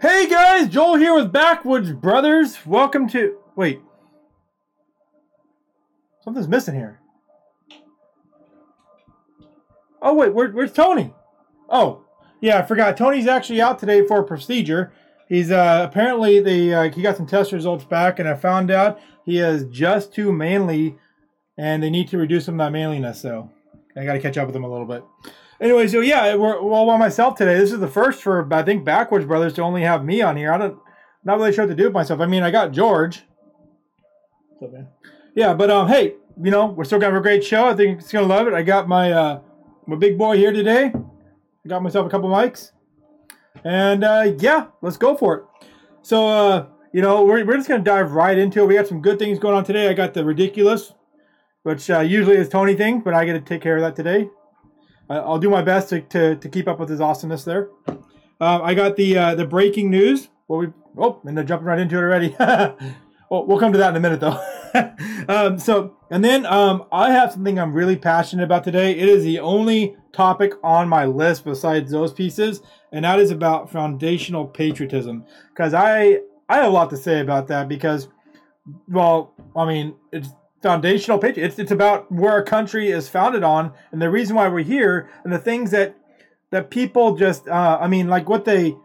Hey guys, Joel here with Backwoods Brothers. Welcome to. Wait. Something's missing here. Oh, wait, where, where's Tony? Oh, yeah, I forgot. Tony's actually out today for a procedure. He's uh, apparently the uh, he got some test results back, and I found out he is just too manly, and they need to reduce some of that manliness. So I got to catch up with him a little bit. Anyway, so yeah, we're well by myself today. This is the first for I think Backwoods Brothers to only have me on here. I don't not really sure what to do with myself. I mean, I got George. What's up, man? Yeah, but um, hey, you know, we're still gonna have a great show. I think it's gonna love it. I got my uh my big boy here today. I got myself a couple mics, and uh, yeah, let's go for it. So uh, you know, we're we're just gonna dive right into it. We got some good things going on today. I got the ridiculous, which uh, usually is Tony thing, but I get to take care of that today. I'll do my best to, to, to keep up with his awesomeness there. Uh, I got the uh, the breaking news. Well, we oh, and they're jumping right into it already. well, we'll come to that in a minute though. um, so, and then um, I have something I'm really passionate about today. It is the only topic on my list besides those pieces, and that is about foundational patriotism. Because I I have a lot to say about that. Because, well, I mean, it's foundational patriot. It's it's about where our country is founded on, and the reason why we're here, and the things that that people just, uh, I mean, like what they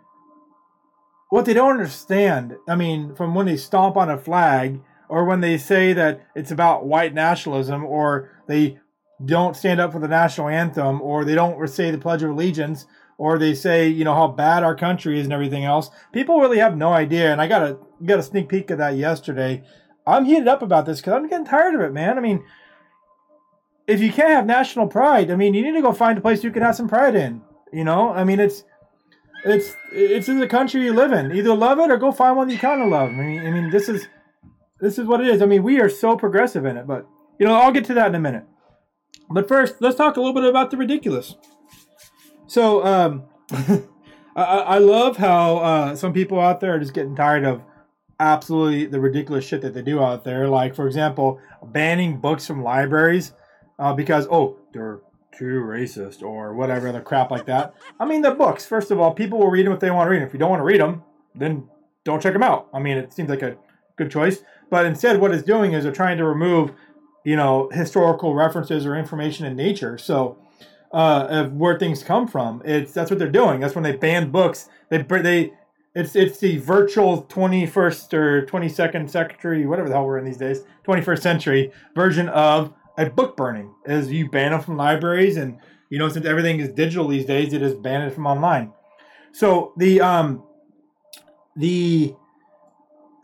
what they don't understand. I mean, from when they stomp on a flag, or when they say that it's about white nationalism, or they don't stand up for the national anthem, or they don't say the Pledge of Allegiance, or they say you know how bad our country is and everything else. People really have no idea, and I got a got a sneak peek of that yesterday I'm heated up about this because I'm getting tired of it, man. I mean, if you can't have national pride, I mean, you need to go find a place you can have some pride in. You know, I mean, it's it's it's in the country you live in. Either love it or go find one you kind of love. I mean, I mean, this is this is what it is. I mean, we are so progressive in it, but you know, I'll get to that in a minute. But first, let's talk a little bit about the ridiculous. So, um, I, I love how uh, some people out there are just getting tired of absolutely the ridiculous shit that they do out there. Like, for example, banning books from libraries uh, because, oh, they're too racist or whatever, the crap like that. I mean, the books, first of all, people will read them if they want to read them. If you don't want to read them, then don't check them out. I mean, it seems like a good choice. But instead, what it's doing is they're trying to remove, you know, historical references or information in nature. So, uh, of where things come from, it's that's what they're doing. That's when they ban books. They they it's it's the virtual 21st or 22nd century, whatever the hell we're in these days, 21st century version of a book burning. Is you ban them from libraries, and you know since everything is digital these days, it is banned from online. So the um the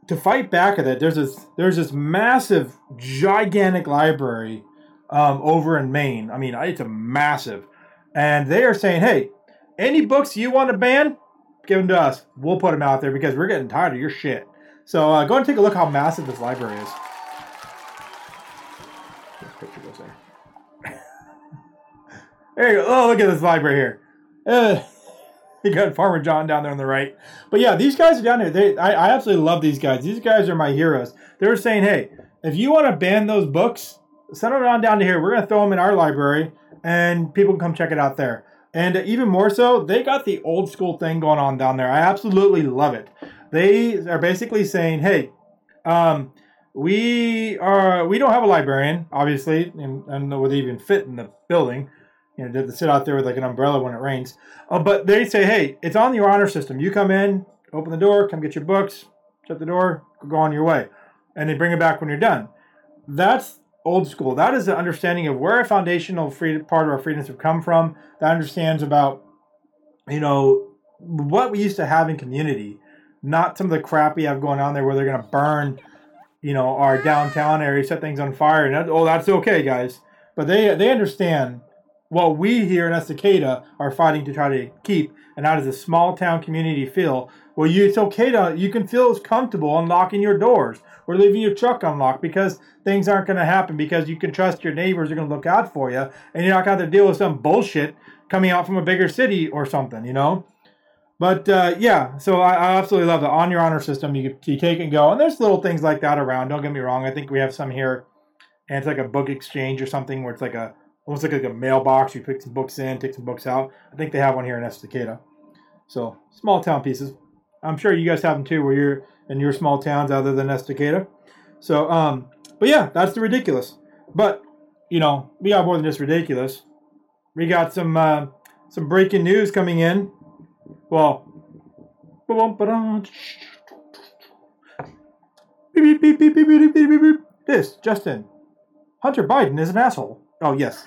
to fight back at that, there's this there's this massive, gigantic library um, over in Maine. I mean, it's a massive, and they are saying, hey, any books you want to ban, give them to us. We'll put them out there because we're getting tired of your shit. So uh, go and take a look how massive this library is. Picture goes there. there you go. Oh, look at this library here. Uh, you got Farmer John down there on the right. But yeah, these guys are down here. They, I, I absolutely love these guys. These guys are my heroes. They were saying, hey, if you want to ban those books, send them on down to here. We're going to throw them in our library, and people can come check it out there. And even more so, they got the old school thing going on down there. I absolutely love it. They are basically saying, "Hey, um, we are we don't have a librarian, obviously, and I don't know whether they even fit in the building. You know, to sit out there with like an umbrella when it rains. Uh, but they say, hey, it's on your honor system. You come in, open the door, come get your books, shut the door, go on your way, and they bring it back when you're done. That's old school. That is the understanding of where a foundational part of our freedoms have come from. That understands about, you know, what we used to have in community, not some of the crap we have going on there where they're going to burn, you know, our downtown area, set things on fire. And that, oh, that's okay, guys. But they they understand what we here in Estacada are fighting to try to keep, and that is a small town community feel where you it's okay to you can feel as comfortable unlocking your doors or leaving your truck unlocked because things aren't going to happen because you can trust your neighbors are going to look out for you and you're not going to deal with some bullshit coming out from a bigger city or something, you know. But uh, yeah, so I, I, absolutely love the on your honor system. You, you take and go, and there's little things like that around. Don't get me wrong. I think we have some here, and it's like a book exchange or something where it's like a almost like, like a mailbox. You pick some books in, take some books out. I think they have one here in Estacada. So small town pieces. I'm sure you guys have them too, where you're in your small towns other than Estacada. So, um, but yeah, that's the ridiculous. But you know, we got more than just ridiculous. We got some uh, some breaking news coming in. Well, this Justin Hunter Biden is an asshole. Oh yes,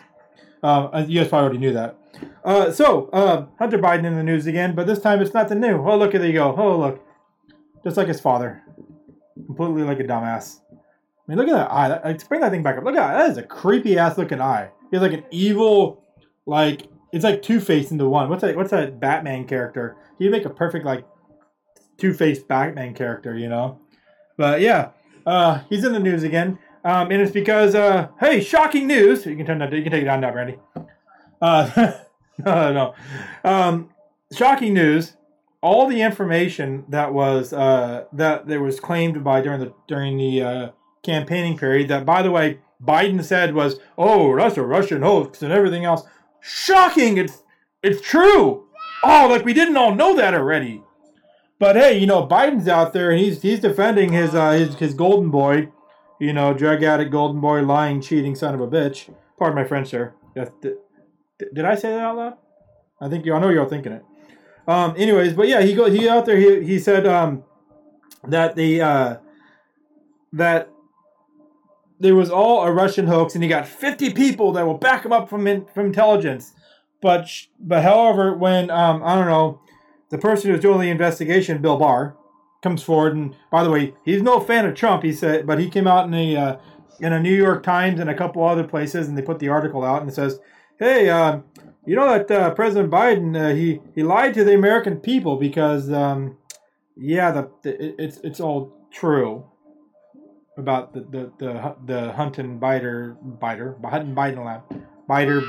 uh, you guys probably already knew that. Uh, so uh, Hunter Biden in the news again, but this time it's nothing new. Oh look, there you go. Oh look, just like his father, completely like a dumbass. I mean, look at that eye. That, bring that thing back up. Look at that. That is a creepy ass looking eye. He has like an evil, like it's like Two Face into one. What's that? What's that Batman character? He'd make a perfect like Two Face Batman character, you know. But yeah, uh, he's in the news again, um, and it's because uh, hey, shocking news! You can turn that. You can take it down now, Brandy. Uh, no, no, um, shocking news! All the information that was uh, that there was claimed by during the during the uh, campaigning period that, by the way, Biden said was, "Oh, that's a Russian hoax" and everything else. Shocking! It's it's true. Oh, like we didn't all know that already. But hey, you know Biden's out there and he's he's defending his uh, his his golden boy, you know, drug addict, golden boy, lying, cheating son of a bitch. Pardon my French, sir. Did, did I say that out loud? I think you. I know you're thinking it. Um. Anyways, but yeah, he go he out there. He he said um that the uh that there was all a Russian hoax, and he got 50 people that will back him up from in, from intelligence. But but however, when um, I don't know, the person who's doing the investigation, Bill Barr, comes forward, and by the way, he's no fan of Trump. He said, but he came out in a uh, in a New York Times and a couple other places, and they put the article out and it says, "Hey, uh, you know that uh, President Biden uh, he he lied to the American people because um, yeah, the, the it's it's all true." about the the the, the hunt and biter biter hunt and bite lab biter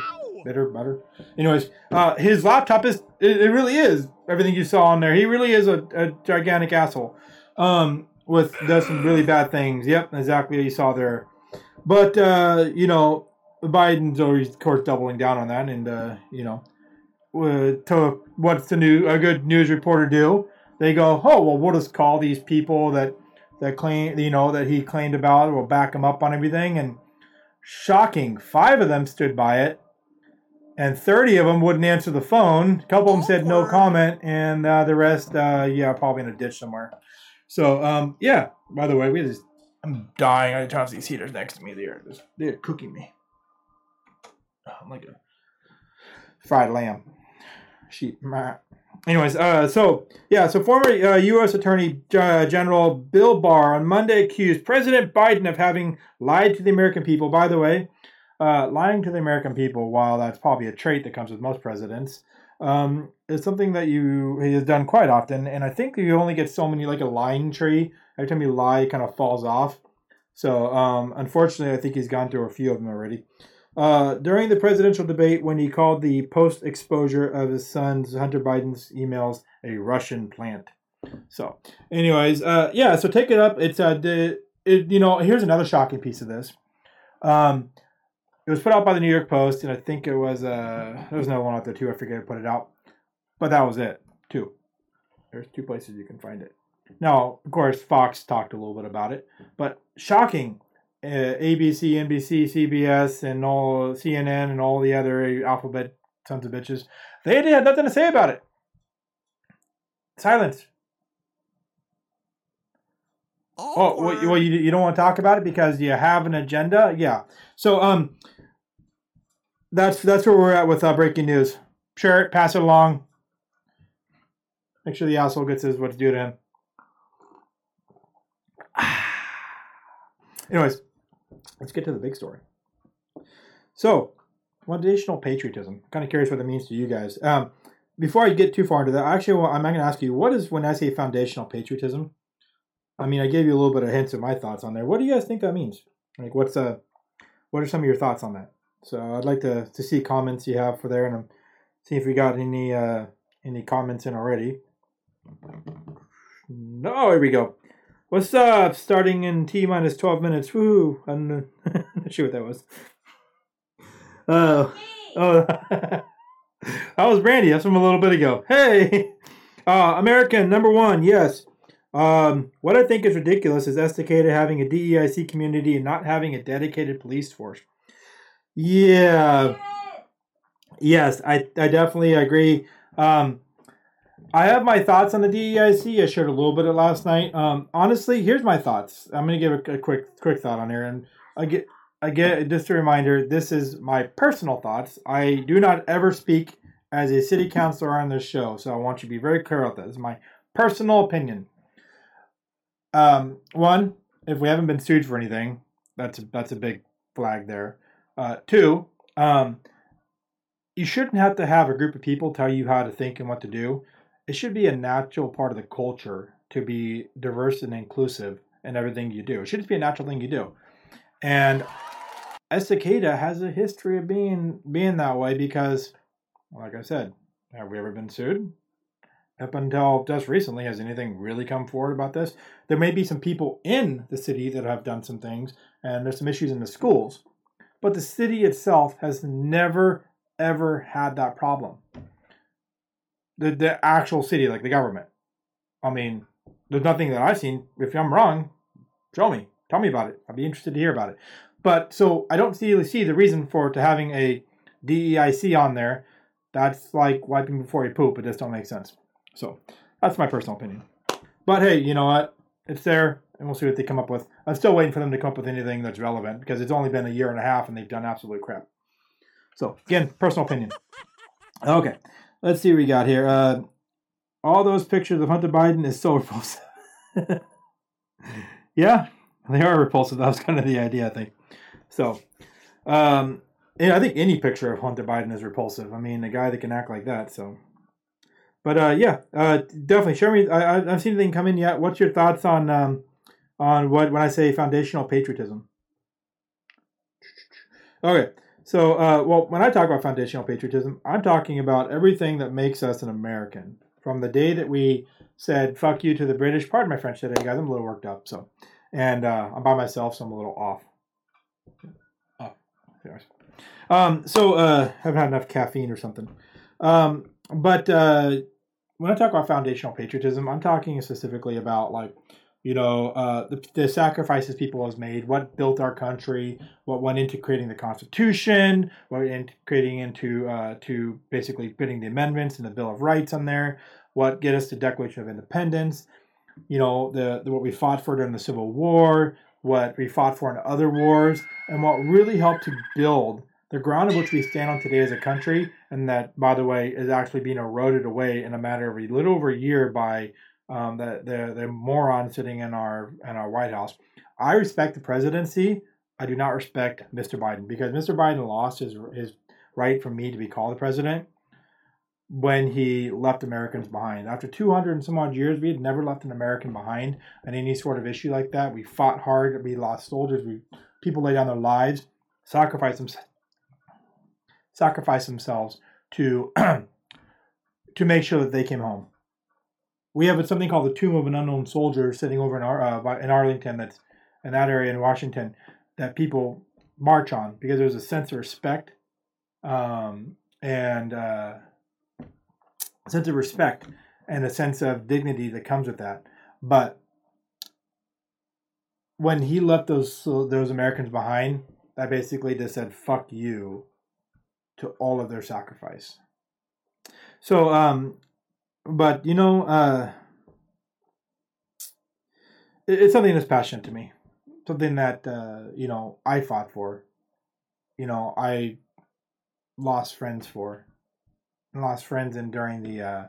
bitter butter. Anyways, uh, his laptop is it, it, really is everything you saw on there. He really is a, a gigantic asshole. Um, with does some really bad things. Yep, exactly what you saw there. But uh, you know, Biden's always of course doubling down on that, and uh, you know, uh, to what's the new a good news reporter do? They go, oh well, we'll just call these people that that claim you know that he claimed about. We'll back him up on everything. And shocking, five of them stood by it, and thirty of them wouldn't answer the phone. A couple of them said no comment, and uh, the rest, uh, yeah, probably in a ditch somewhere. So um, yeah. By the way, we just I'm dying. I just have these heaters next to me. They're they're cooking me. I'm like a fried lamb. Sheep anyways, uh, so yeah, so former uh, U.S. Attorney uh, General Bill Barr on Monday accused President Biden of having lied to the American people. By the way, uh, lying to the American people, while that's probably a trait that comes with most presidents, um, is something that you he has done quite often. And I think you only get so many like a lying tree. Every time you lie, it kind of falls off. So um, unfortunately, I think he's gone through a few of them already. Uh, during the presidential debate, when he called the post exposure of his son's Hunter Biden's emails a Russian plant. So, anyways, uh, yeah. So take it up. It's uh, the, it, you know, here's another shocking piece of this. Um, it was put out by the New York Post, and I think it was uh, there was another one out there too. I forget to put it out, but that was it. Two. There's two places you can find it. Now, of course, Fox talked a little bit about it, but shocking uh, ABC, NBC, CBS, and all CNN and all the other alphabet sons of bitches, they had nothing to say about it. Silence. Oh, well, well, you, you don't want to talk about it because you have an agenda. Yeah. So um, that's that's where we're at with uh, breaking news. Share it, pass it along. Make sure the asshole gets his what's due to him. Anyways, let's get to the big story. So, foundational patriotism. I'm kind of curious what that means to you guys. Um, before I get too far into that, actually, I'm going to ask you, what is when I say foundational patriotism? I mean, I gave you a little bit of hints of my thoughts on there. What do you guys think that means? Like, what's uh, what are some of your thoughts on that? So, I'd like to to see comments you have for there, and I'm see if we got any uh any comments in already. No, here we go. What's up? Starting in T minus 12 minutes. Woo! I'm not sure what that was. Oh. Oh. that was Brandy. That's from a little bit ago. Hey! Uh, American number one, yes. Um, what I think is ridiculous is Estacada having a DEIC community and not having a dedicated police force. Yeah. Yes, I, I definitely agree. Um, I have my thoughts on the DEIC. I shared a little bit of last night. Um, honestly, here's my thoughts. I'm going to give a, a, quick quick thought on here, and I get I get just a reminder. This is my personal thoughts. I do not ever speak as a city councilor on this show, so I want you to be very clear about that. This is my personal opinion. Um, one, if we haven't been sued for anything, that's a, that's a big flag there. Uh, two, um, you shouldn't have to have a group of people tell you how to think and what to do. It should be a natural part of the culture to be diverse and inclusive in everything you do. It should just be a natural thing you do. And Estacada has a history of being being that way because, like I said, have we ever been sued? Up until just recently, has anything really come forward about this? There may be some people in the city that have done some things, and there's some issues in the schools, but the city itself has never ever had that problem. The the actual city, like the government. I mean, there's nothing that I've seen. If I'm wrong, show me. Tell me about it. I'd be interested to hear about it. But so I don't really see the reason for to having a DEIC on there. That's like wiping before you poop. It just don't make sense. So that's my personal opinion. But hey, you know what? It's there, and we'll see what they come up with. I'm still waiting for them to come up with anything that's relevant because it's only been a year and a half and they've done absolute crap. So again, personal opinion. Okay, let's see what we got here. Uh, all those pictures of Hunter Biden is so repulsive. yeah, they are repulsive. That was kind of the idea, I think. So, um, I think any picture of Hunter Biden is repulsive. I mean, a guy that can act like that. So, but uh, yeah, uh, definitely. Show me. I, I haven't seen anything come in yet. What's your thoughts on um, on what when I say foundational patriotism? Okay. So, uh, well, when I talk about foundational patriotism, I'm talking about everything that makes us an American. From the day that we said "fuck you" to the British. Pardon my French today, guys. I'm a little worked up. So, and uh, I'm by myself, so I'm a little off. Oh, um, so uh, haven't had enough caffeine or something. Um, but uh, when I talk about foundational patriotism, I'm talking specifically about like you know, uh, the, the, sacrifices people has made, what built our country, what went into creating the Constitution, what went into creating into uh, to basically putting the amendments and the Bill of Rights on there, what get us to Declaration of Independence, you know, the, the what we fought for during the Civil War, what we fought for in other wars, and what really helped to build the ground on which we stand on today as a country, and that, by the way, is actually being eroded away in a matter of a little over a year by um, the, the the moron sitting in our in our White House. I respect the presidency. I do not respect Mr. Biden because Mr. Biden lost his his right for me to be called the president when he left Americans behind. After 200 and some odd years, we had never left an American behind on any sort of issue like that. We fought hard. We lost soldiers. We people laid down their lives, sacrificed them, sacrificed themselves to to make sure that they came home we have something called the Tomb of an Unknown Soldier sitting over in, uh, in Arlington, that's in that area in Washington, that people march on because there's a sense of respect um, and uh, a sense of respect and a sense of dignity that comes with that. But when he left those those Americans behind, that basically just said "fuck you" to all of their sacrifice. So um, but you know, uh, it's something that's passionate to me. Something that uh, you know I fought for. You know, I lost friends for, lost friends and during the uh,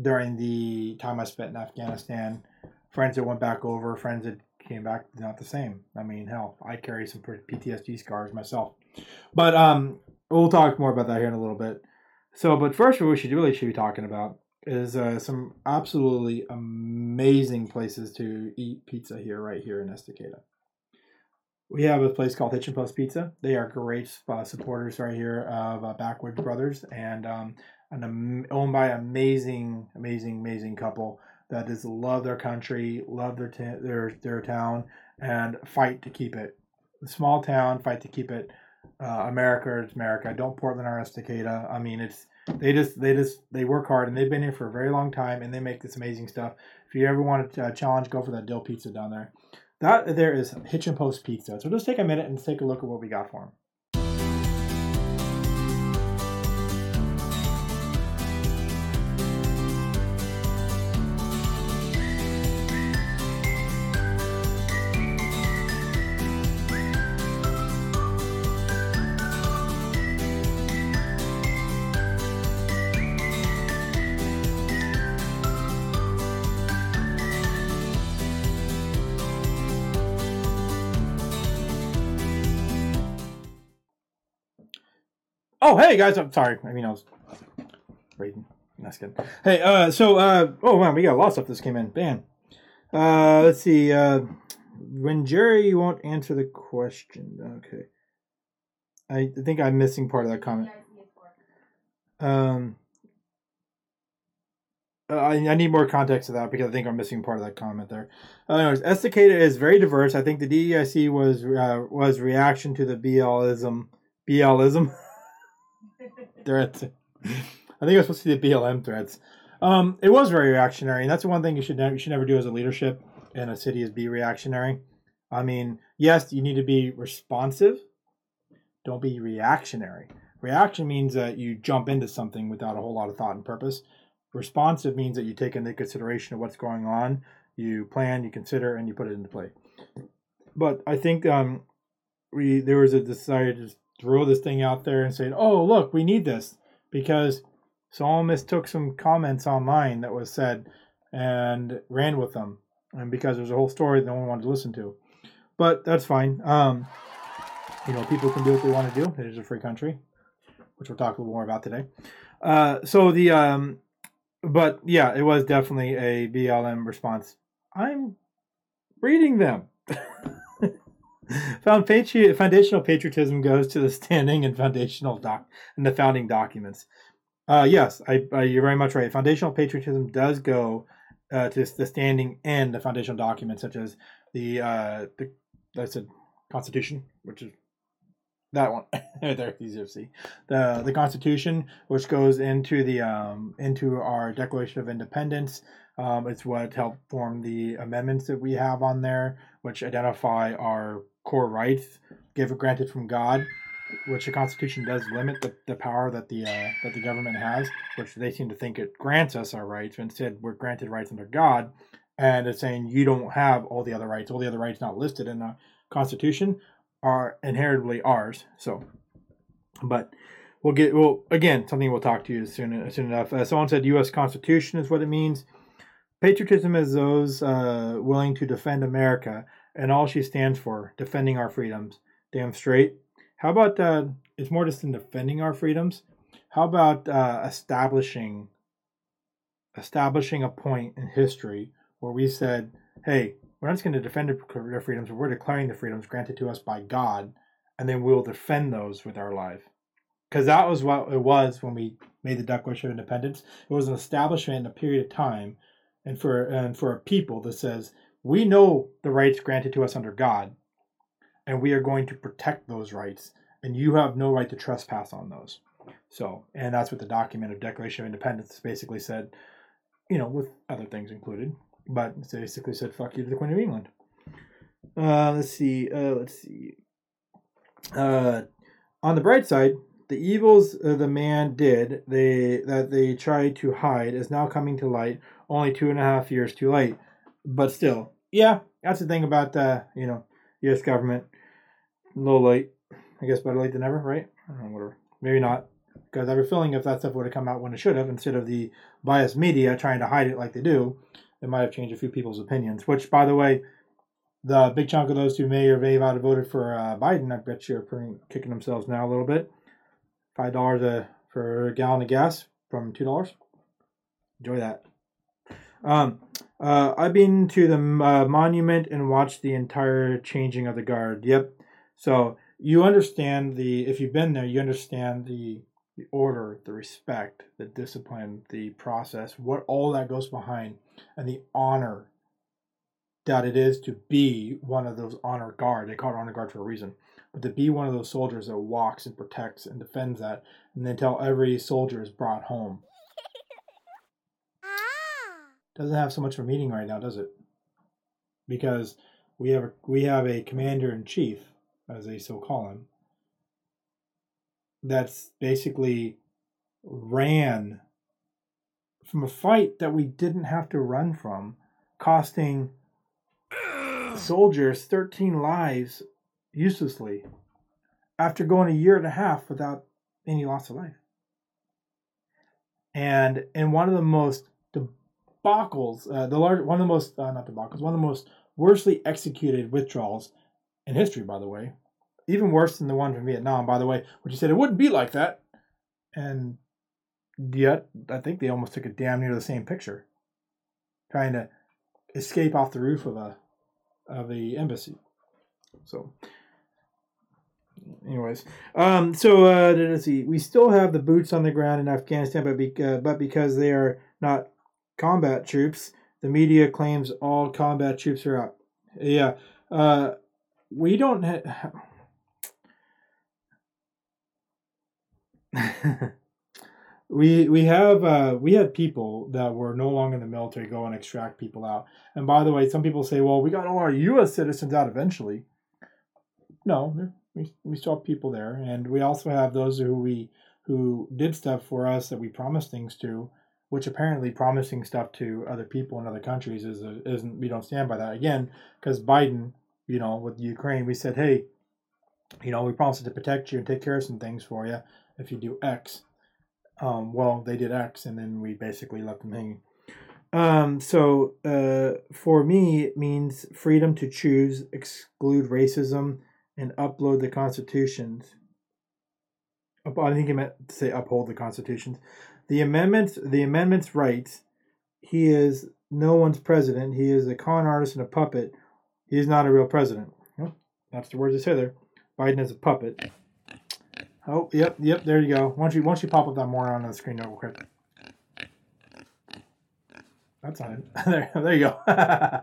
during the time I spent in Afghanistan. Friends that went back over, friends that came back not the same. I mean, hell, I carry some PTSD scars myself. But um, we'll talk more about that here in a little bit. So, but first, what we should really should be talking about is uh, some absolutely amazing places to eat pizza here, right here in Estacada. We have a place called Hitchin Post Pizza. They are great uh, supporters right here of uh, Backwoods Brothers and um, an, owned by amazing, amazing, amazing couple that just love their country, love their t- their their town, and fight to keep it. Small town, fight to keep it Uh, America is America. Don't Portland or Estacada. I mean, it's they just they just they work hard and they've been here for a very long time and they make this amazing stuff. If you ever want to uh, challenge, go for that dill pizza down there. That there is Hitch and Post Pizza. So just take a minute and take a look at what we got for them. Oh, hey guys, I'm sorry. I mean, I was reading. That's good. Hey, uh, so, uh, oh man, we got a lot of stuff. This came in. Bam. Uh, let's see. Uh, when Jerry won't answer the question. Okay. I think I'm missing part of that comment. Um, uh, I, I need more context to that because I think I'm missing part of that comment there. Uh, anyways, Estacada is very diverse. I think the DEIC was uh, was reaction to the BLism. BLism. threats. I think it was supposed to be the BLM threats. Um, it was very reactionary, and that's the one thing you should never, you should never do as a leadership in a city is be reactionary. I mean, yes, you need to be responsive. Don't be reactionary. Reaction means that you jump into something without a whole lot of thought and purpose. Responsive means that you take into consideration of what's going on, you plan, you consider, and you put it into play. But I think um, we there was a desire to throw this thing out there and say, "Oh, look, we need this," because someone mistook some comments online that was said and ran with them, and because there's a whole story that no one wanted to listen to. But that's fine. Um, you know, people can do what they want to do. It is a free country, which we'll talk a little more about today. Uh, so the um, but yeah, it was definitely a BLM response. I'm reading them. Found patriot, foundational patriotism goes to the standing and foundational doc and the founding documents. Uh, yes, I, I, you're very much right. Foundational patriotism does go uh, to the standing and the foundational documents, such as the uh, the I said Constitution, which is that one there, easier to see. The the Constitution, which goes into the um, into our Declaration of Independence, um, it's what helped form the amendments that we have on there, which identify our core rights given granted from God, which the Constitution does limit the, the power that the uh, that the government has, which they seem to think it grants us our rights. Instead, we're granted rights under God, and it's saying you don't have all the other rights. All the other rights not listed in the Constitution are inherently ours. So, but we'll get well again something we'll talk to you soon soon enough. Uh, someone said U.S. Constitution is what it means. Patriotism is those uh, willing to defend America and all she stands for, defending our freedoms. Damn straight. How about uh, it's more just in defending our freedoms? How about uh, establishing establishing a point in history where we said, "Hey, we're not just going to defend our freedoms, we're declaring the freedoms granted to us by God, and then we'll defend those with our life." Because that was what it was when we made the Declaration of Independence. It was an establishment in a period of time, and for and for a people that says we know the rights granted to us under God, and we are going to protect those rights, and you have no right to trespass on those. So, and that's what the document of Declaration of Independence basically said, you know, with other things included, but it basically said, fuck you to the Queen of England. Uh, let's see, uh, let's see. Uh, on the bright side, the evils uh, the man did they that they tried to hide is now coming to light only two and a half years too late but still yeah, that's the thing about the you know U.S. government. A little late, I guess. Better late than never, right? Know, whatever. Maybe not, because I have a feeling if that stuff would have come out when it should have, instead of the biased media trying to hide it like they do, it might have changed a few people's opinions. Which, by the way, the big chunk of those who may or may not have voted for uh, Biden, I bet you are kicking themselves now a little bit. Five dollars for a gallon of gas from two dollars. Enjoy that. Um, uh, I've been to the uh, monument and watched the entire changing of the guard. Yep. So you understand the if you've been there, you understand the the order, the respect, the discipline, the process, what all that goes behind, and the honor that it is to be one of those honor guard. They call it honor guard for a reason. but to be one of those soldiers that walks and protects and defends that, and tell every soldier is brought home. Doesn't have so much of a meaning right now, does it? Because we have a, we have a commander in chief, as they so call him, that's basically ran from a fight that we didn't have to run from, costing soldiers 13 lives uselessly after going a year and a half without any loss of life. And in one of the most debacles, uh, the large, one of the most, uh, not debacles, one of the most worstly executed withdrawals in history, by the way, even worse than the one from Vietnam, by the way, which you said it wouldn't be like that. And yet, I think they almost took a damn near the same picture, trying to escape off the roof of a of the embassy. So, anyways, um, so uh, let's see. We still have the boots on the ground in Afghanistan, but be, uh, but because they are not combat troops, the media claims all combat troops are out. Yeah, uh, we don't. Ha- we we have uh, we had people that were no longer in the military go and extract people out. And by the way, some people say, "Well, we got all our U.S. citizens out eventually." No, we we still have people there, and we also have those who we who did stuff for us that we promised things to, which apparently promising stuff to other people in other countries is a, isn't. We don't stand by that again because Biden, you know, with Ukraine, we said, "Hey, you know, we promised to protect you and take care of some things for you if you do X." um, well, they did X, and then we basically left them hanging. Um, so uh, for me, it means freedom to choose, exclude racism, and upload the constitutions. I think he meant to say uphold the constitutions. The amendments, the amendments writes, he is no one's president. He is a con artist and a puppet. He is not a real president. That's the words they say there. Biden is a puppet. Oh, yep, yep. There you go. Once you once you pop up that more on the screen real quick. That's not it. there, there you go.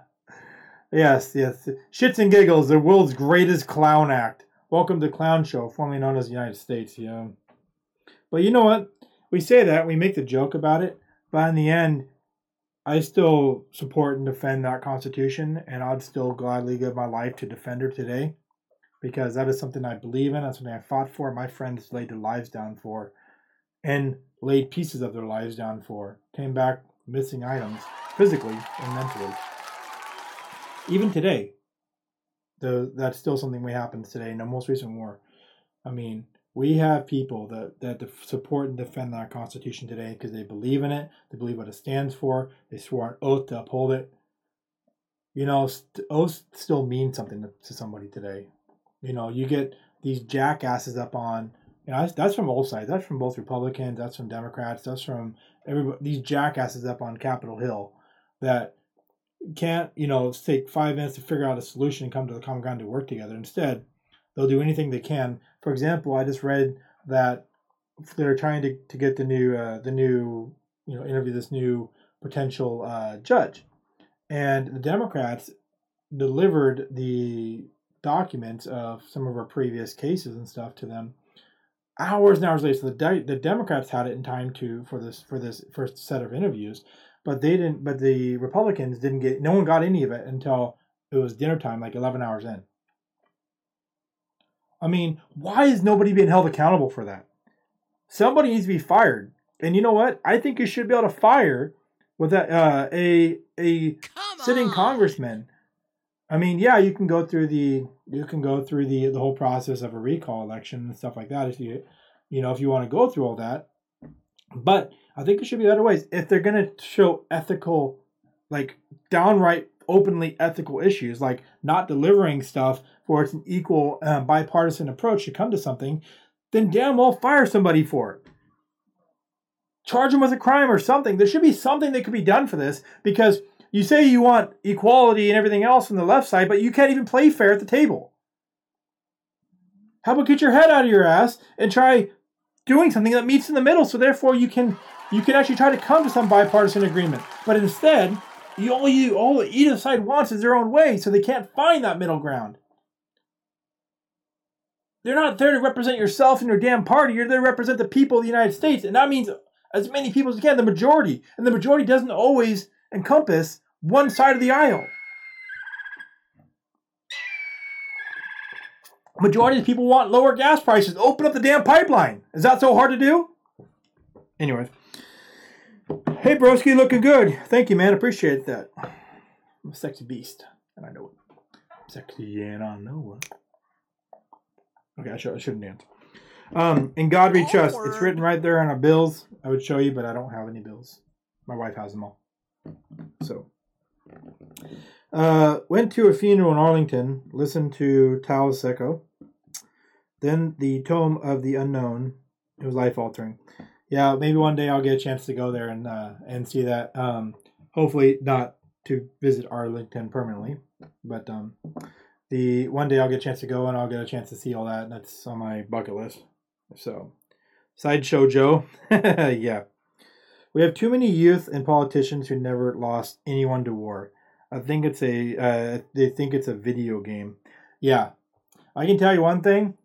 yes, yes. Shits and giggles, the world's greatest clown act. Welcome to Clown Show, formerly known as the United States. Yeah. But you know what? We say that we make the joke about it, but in the end, I still support and defend that Constitution, and I'd still gladly give my life to defend her today because that is something I believe in. That's something I fought for. My friends laid their lives down for and laid pieces of their lives down for. Came back missing items physically and mentally. Even today, the, that's still something that happens today in the most recent war. I mean, we have people that, that support and defend our Constitution today because they believe in it, they believe what it stands for, they swore an oath to uphold it. You know, oaths still mean something to, to somebody today. You know, you get these jackasses up on. You know, that's, that's from both sides. That's from both Republicans. That's from Democrats. That's from everybody. These jackasses up on Capitol Hill that can't, you know, take five minutes to figure out a solution and come to the common ground to work together. Instead, they'll do anything they can. For example, I just read that they're trying to, to get the new uh, the new you know interview this new potential uh, judge, and the Democrats delivered the documents of some of our previous cases and stuff to them hours and hours later. So the de- the Democrats had it in time to for this for this first set of interviews, but they didn't. But the Republicans didn't get. No one got any of it until it was dinner time, like eleven hours in. I mean, why is nobody being held accountable for that? Somebody needs to be fired. And you know what? I think you should be able to fire with a uh, a a sitting congressman I mean, yeah, you can go through the you can go through the the whole process of a recall election and stuff like that if you you know if you want to go through all that. But I think it should be other ways if they're going to show ethical, like downright openly ethical issues, like not delivering stuff for it's an equal uh, bipartisan approach to come to something, then damn well fire somebody for it. Charge them with a crime or something. There should be something that could be done for this because you say you want equality and everything else on the left side, but you can't even play fair at the table. How about get your head out of your ass and try doing something that meets in the middle so therefore you can you can actually try to come to some bipartisan agreement. But instead, you all you all either side wants is their own way, so they can't find that middle ground. They're not there to represent yourself and your damn party. You're there to represent the people of the United States. And that means as many people as you can, the majority. And the majority doesn't always encompass one side of the aisle. Majority of people want lower gas prices. Open up the damn pipeline. Is that so hard to do? Anyways. Hey broski, looking good. Thank you, man. Appreciate that. I'm a sexy beast. And I know it. Sexy and I know it. Okay, I, should, I shouldn't dance. Um, in God we trust. It's written right there on our bills. I would show you, but I don't have any bills. My wife has them all. So, uh, went to a funeral in Arlington. Listened to Tao Secco. Then the Tomb of the Unknown. It was life altering. Yeah, maybe one day I'll get a chance to go there and uh, and see that. Um, hopefully not to visit Arlington permanently, but um, the one day I'll get a chance to go and I'll get a chance to see all that. That's on my bucket list. So, sideshow Joe, yeah. We have too many youth and politicians who never lost anyone to war. I think it's a uh, they think it's a video game. Yeah, I can tell you one thing.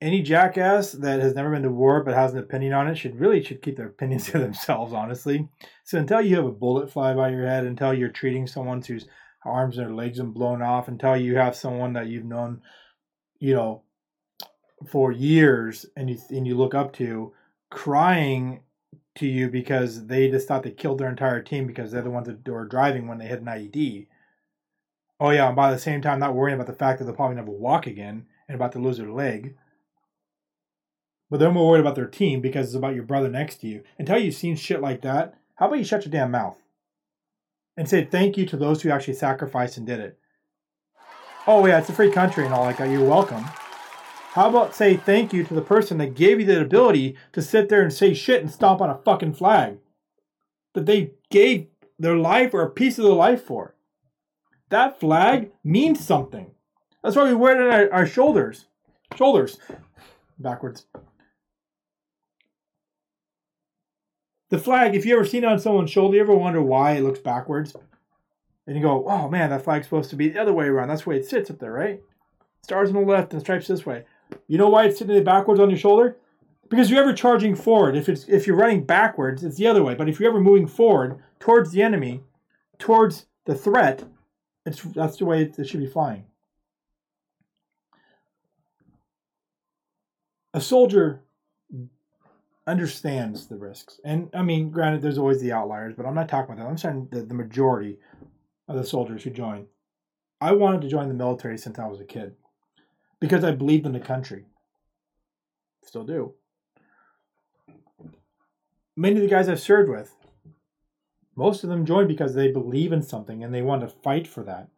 Any jackass that has never been to war but has an opinion on it should really should keep their opinions to themselves. Honestly, so until you have a bullet fly by your head, until you're treating someone whose arms and legs and blown off, until you have someone that you've known, you know, for years and you and you look up to crying to you because they just thought they killed their entire team because they're the ones that were driving when they hit an IED. Oh yeah, and by the same time not worrying about the fact that they'll probably never walk again and about to lose their leg. But they're more worried about their team because it's about your brother next to you. Until you've seen shit like that, how about you shut your damn mouth? And say thank you to those who actually sacrificed and did it. Oh yeah, it's a free country and all like that. You're welcome. How about say thank you to the person that gave you the ability to sit there and say shit and stomp on a fucking flag that they gave their life or a piece of their life for? That flag means something. That's why we wear it on our, our shoulders. Shoulders. Backwards. The flag, if you ever seen it on someone's shoulder, you ever wonder why it looks backwards? And you go, oh man, that flag's supposed to be the other way around. That's the way it sits up there, right? Stars on the left and stripes this way. You know why it's sitting backwards on your shoulder? Because you're ever charging forward. If it's if you're running backwards, it's the other way. But if you're ever moving forward towards the enemy, towards the threat, it's that's the way it should be flying. A soldier understands the risks. And I mean, granted, there's always the outliers, but I'm not talking about that. I'm saying the, the majority of the soldiers who join. I wanted to join the military since I was a kid because I believed in the country. Still do. Many of the guys I've served with, most of them joined because they believe in something and they want to fight for that.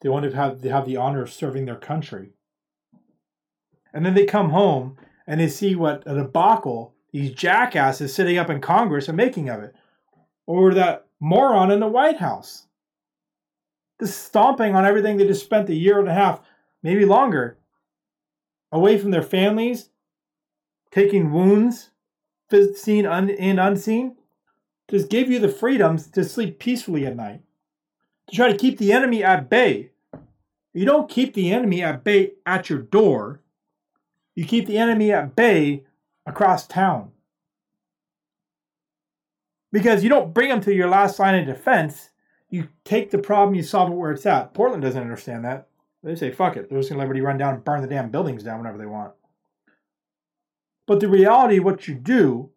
They want to have, they have the honor of serving their country. And then they come home and they see what a debacle these jackasses sitting up in Congress are making of it. Or that moron in the White House. Just stomping on everything they just spent a year and a half, maybe longer, away from their families, taking wounds, seen and unseen, just give you the freedoms to sleep peacefully at night, to try to keep the enemy at bay. You don't keep the enemy at bay at your door. You keep the enemy at bay across town. Because you don't bring them to your last line of defense. You take the problem, you solve it where it's at. Portland doesn't understand that. They say, fuck it. They're just going to let everybody run down and burn the damn buildings down whenever they want. But the reality, what you do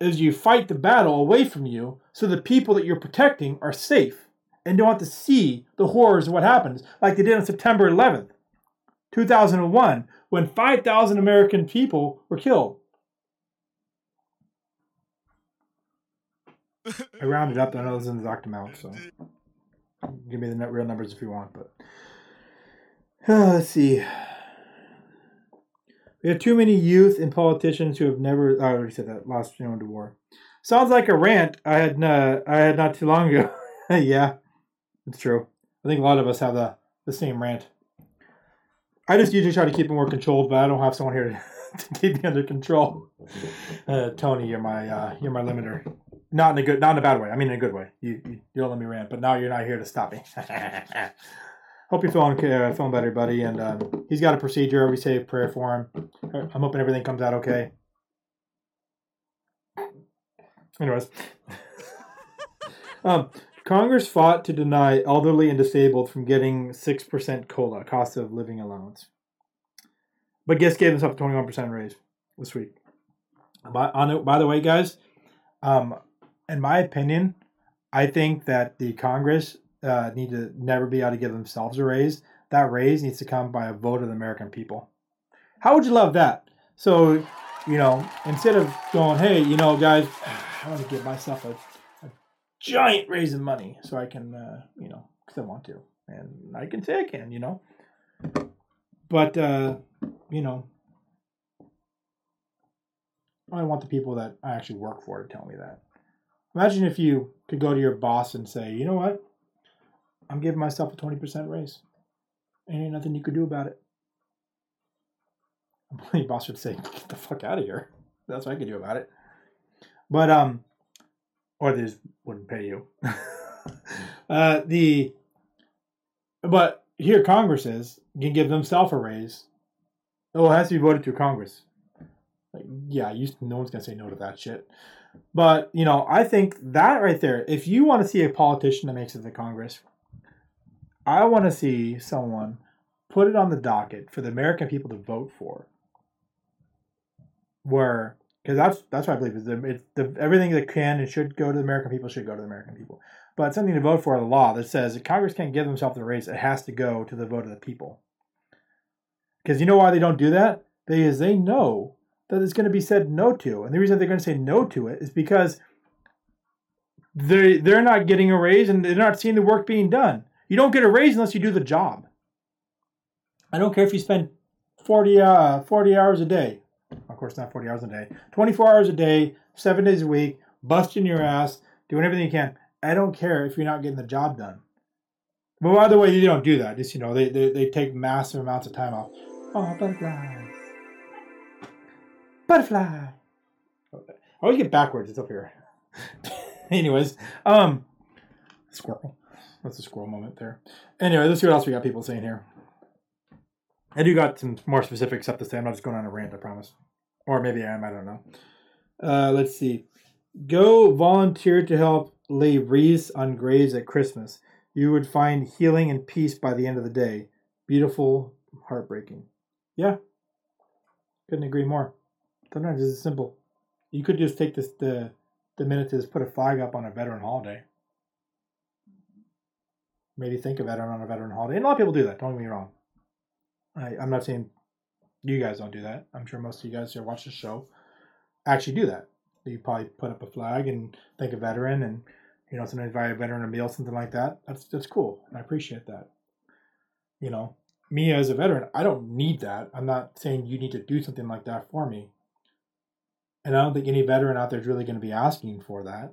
is you fight the battle away from you so the people that you're protecting are safe and don't have to see the horrors of what happens, like they did on September 11th, 2001, when 5,000 American people were killed. I rounded up, I know this is an exact amount, so give me the net real numbers if you want, but uh, let's see. We have too many youth and politicians who have never. I already said that. Lost anyone to war. Sounds like a rant I had. Uh, I had not too long ago. yeah, it's true. I think a lot of us have the the same rant. I just usually try to keep it more controlled, but I don't have someone here to, to keep me under control. Uh, Tony, you're my uh, you're my limiter. Not in a good, not in a bad way. I mean in a good way. You, you, you don't let me rant, but now you're not here to stop me. hope you're feeling uh, feeling better, buddy. And um, he's got a procedure. We say a prayer for him. I'm hoping everything comes out okay. Anyways, um, Congress fought to deny elderly and disabled from getting six percent cola cost of living allowance, but guess gave themselves a twenty one percent raise this week. By, on, by the way, guys, um, in my opinion, I think that the Congress uh, need to never be able to give themselves a raise. That raise needs to come by a vote of the American people. How would you love that? So, you know, instead of going, hey, you know, guys, I want to give myself a giant raise in money so I can, uh, you know, because I want to. And I can say I can, you know. But, uh, you know, I want the people that I actually work for to tell me that. Imagine if you could go to your boss and say, you know what? I'm giving myself a 20% raise. Ain't nothing you could do about it. Your boss would say, get the fuck out of here. That's what I could do about it. But, um, or they just wouldn't pay you. uh, the, but here Congress is, can give themselves a raise. Oh, it has to be voted through Congress. Like, yeah, you, no one's gonna say no to that shit. But you know, I think that right there, if you want to see a politician that makes it to Congress, I want to see someone put it on the docket for the American people to vote for. Where, because that's that's what I believe is the, it's the everything that can and should go to the American people should go to the American people. But something to vote for a law that says Congress can't give themselves the raise; it has to go to the vote of the people. Because you know why they don't do that? Because they know that it's going to be said no to. And the reason they're going to say no to it is because they they're not getting a raise and they're not seeing the work being done. You don't get a raise unless you do the job. I don't care if you spend 40, uh, 40 hours a day. Of course, not 40 hours a day. 24 hours a day, seven days a week, busting your ass, doing everything you can. I don't care if you're not getting the job done. But by the way, they don't do that. Just, you know, they, they, they take massive amounts of time off. Oh, butterfly butterfly. I always get backwards. It's up here. Anyways, um, squirrel. That's a squirrel moment there. Anyway, let's see what else we got people saying here. I do got some more specific stuff to say. I'm not just going on a rant, I promise. Or maybe I am, I don't know. Uh, let's see. Go volunteer to help lay wreaths on graves at Christmas. You would find healing and peace by the end of the day. Beautiful, heartbreaking. Yeah. Couldn't agree more. Sometimes it's simple. You could just take this the the minute to just put a flag up on a veteran holiday. Maybe think of veteran on a veteran holiday. And a lot of people do that, don't get me wrong. I, I'm not saying you guys don't do that. I'm sure most of you guys who watch the show actually do that. You probably put up a flag and thank a veteran and you know, sometimes buy a veteran a meal, something like that. That's that's cool. and I appreciate that. You know, me as a veteran, I don't need that. I'm not saying you need to do something like that for me. And I don't think any veteran out there is really going to be asking for that.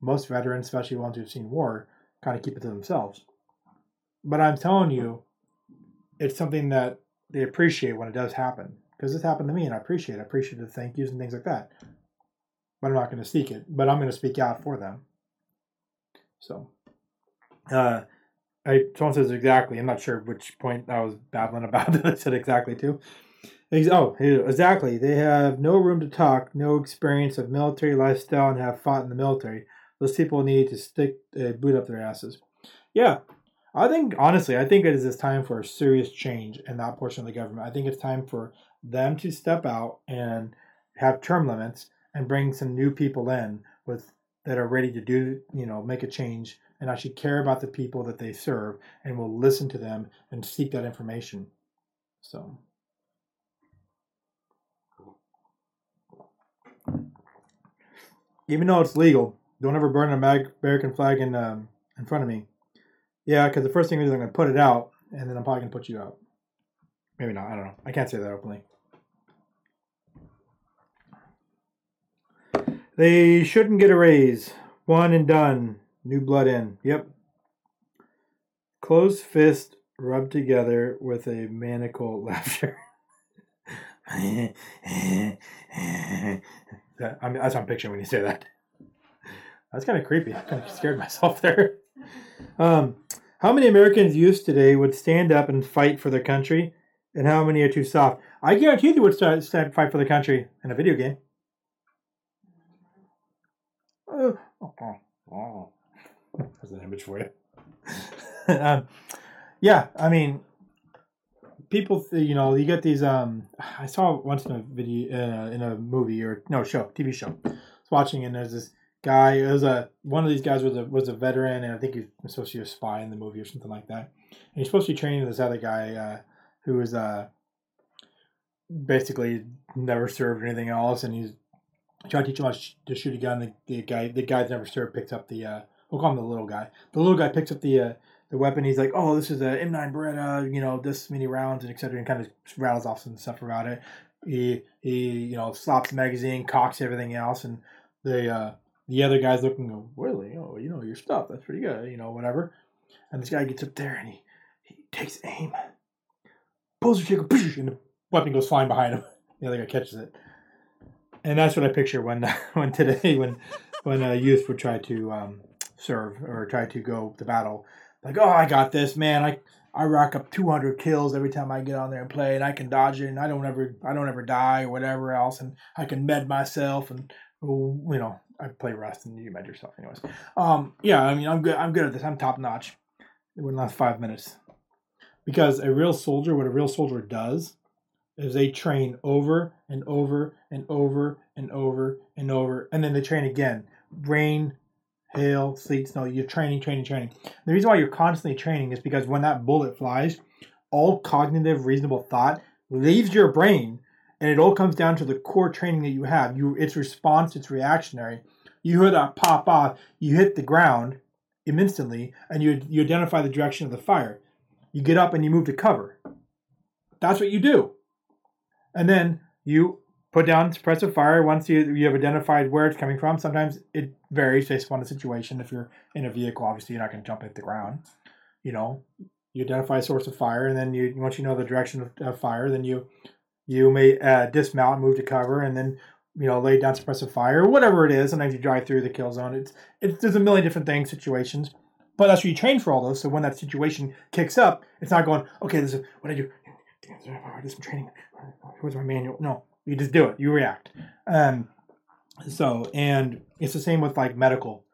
Most veterans, especially ones who've seen war, kind of keep it to themselves. But I'm telling you, it's something that they appreciate when it does happen. Because this happened to me and I appreciate it. I appreciate the thank yous and things like that. But I'm not going to speak it. But I'm going to speak out for them. So, uh, I someone says exactly. I'm not sure which point I was babbling about that I said exactly to. Oh, exactly. They have no room to talk, no experience of military lifestyle, and have fought in the military. Those people need to stick a boot up their asses. Yeah, I think honestly, I think it is this time for a serious change in that portion of the government. I think it's time for them to step out and have term limits and bring some new people in with that are ready to do, you know, make a change and actually care about the people that they serve and will listen to them and seek that information. So. even though it's legal, don't ever burn an American flag in um, in front of me. Yeah, because the first thing is I'm going to put it out, and then I'm probably going to put you out. Maybe not. I don't know. I can't say that openly. They shouldn't get a raise. One and done. New blood in. Yep. Closed fist rubbed together with a maniacal laughter. That, I mean, that's what I'm picturing when you say that. That's kind of creepy. I kind of scared myself there. Um, How many Americans youth today would stand up and fight for their country, and how many are too soft? I guarantee they would start, stand fight for the country in a video game. Uh, oh. That's an image for you. um, yeah, I mean, people, you know, you get these. Um, I saw once in a video, uh, in a movie or no show, TV show. I was watching, and there's this guy. It was a one of these guys was a was a veteran, and I think he was supposed to be a spy in the movie or something like that. And he's supposed to be training this other guy uh, who was uh, basically never served anything else, and he's trying to teach him how to shoot a gun. The, the guy, the guy's never served, picks up the. Uh, we'll call him the little guy. The little guy picks up the uh, the weapon. He's like, "Oh, this is a M9 Beretta, you know, this many rounds and etc." And kind of rattles off some stuff about it. He he, you know, slaps the magazine, cocks everything else, and the uh, the other guy's looking, go, really? Oh, you know your stuff. That's pretty good. You know, whatever. And this guy gets up there and he he takes aim, pulls the trigger, and the weapon goes flying behind him. The other guy catches it. And that's what I picture when when today when when a youth would try to um, serve or try to go to battle like, oh, I got this, man. I I rack up 200 kills every time I get on there and play, and I can dodge it, and I don't ever I don't ever die or whatever else, and I can med myself, and oh, you know I play Rust, and you med yourself, anyways. Um, yeah, I mean I'm good. I'm good at this. I'm top notch. It wouldn't last five minutes because a real soldier, what a real soldier does, is they train over and over and over and over and over, and then they train again. Rain, hail, sleet, snow. You're training, training, training. The reason why you're constantly training is because when that bullet flies, all cognitive, reasonable thought leaves your brain, and it all comes down to the core training that you have. You, it's response, it's reactionary. You hear that pop off, you hit the ground instantly, and you you identify the direction of the fire. You get up and you move to cover. That's what you do, and then you put down suppressive fire once you, you have identified where it's coming from. Sometimes it varies based upon the situation. If you're in a vehicle, obviously you're not going to jump at the ground. You know, you identify a source of fire, and then you once you know the direction of, of fire, then you you may uh, dismount, move to cover, and then you know lay down suppressive fire, whatever it is. And as you drive through the kill zone. It's it's there's a million different things, situations. But that's what you train for all those. So when that situation kicks up, it's not going, okay, this is what I do. Damn, this is training. Where's my manual? No, you just do it. You react. Um, so, and it's the same with like medical.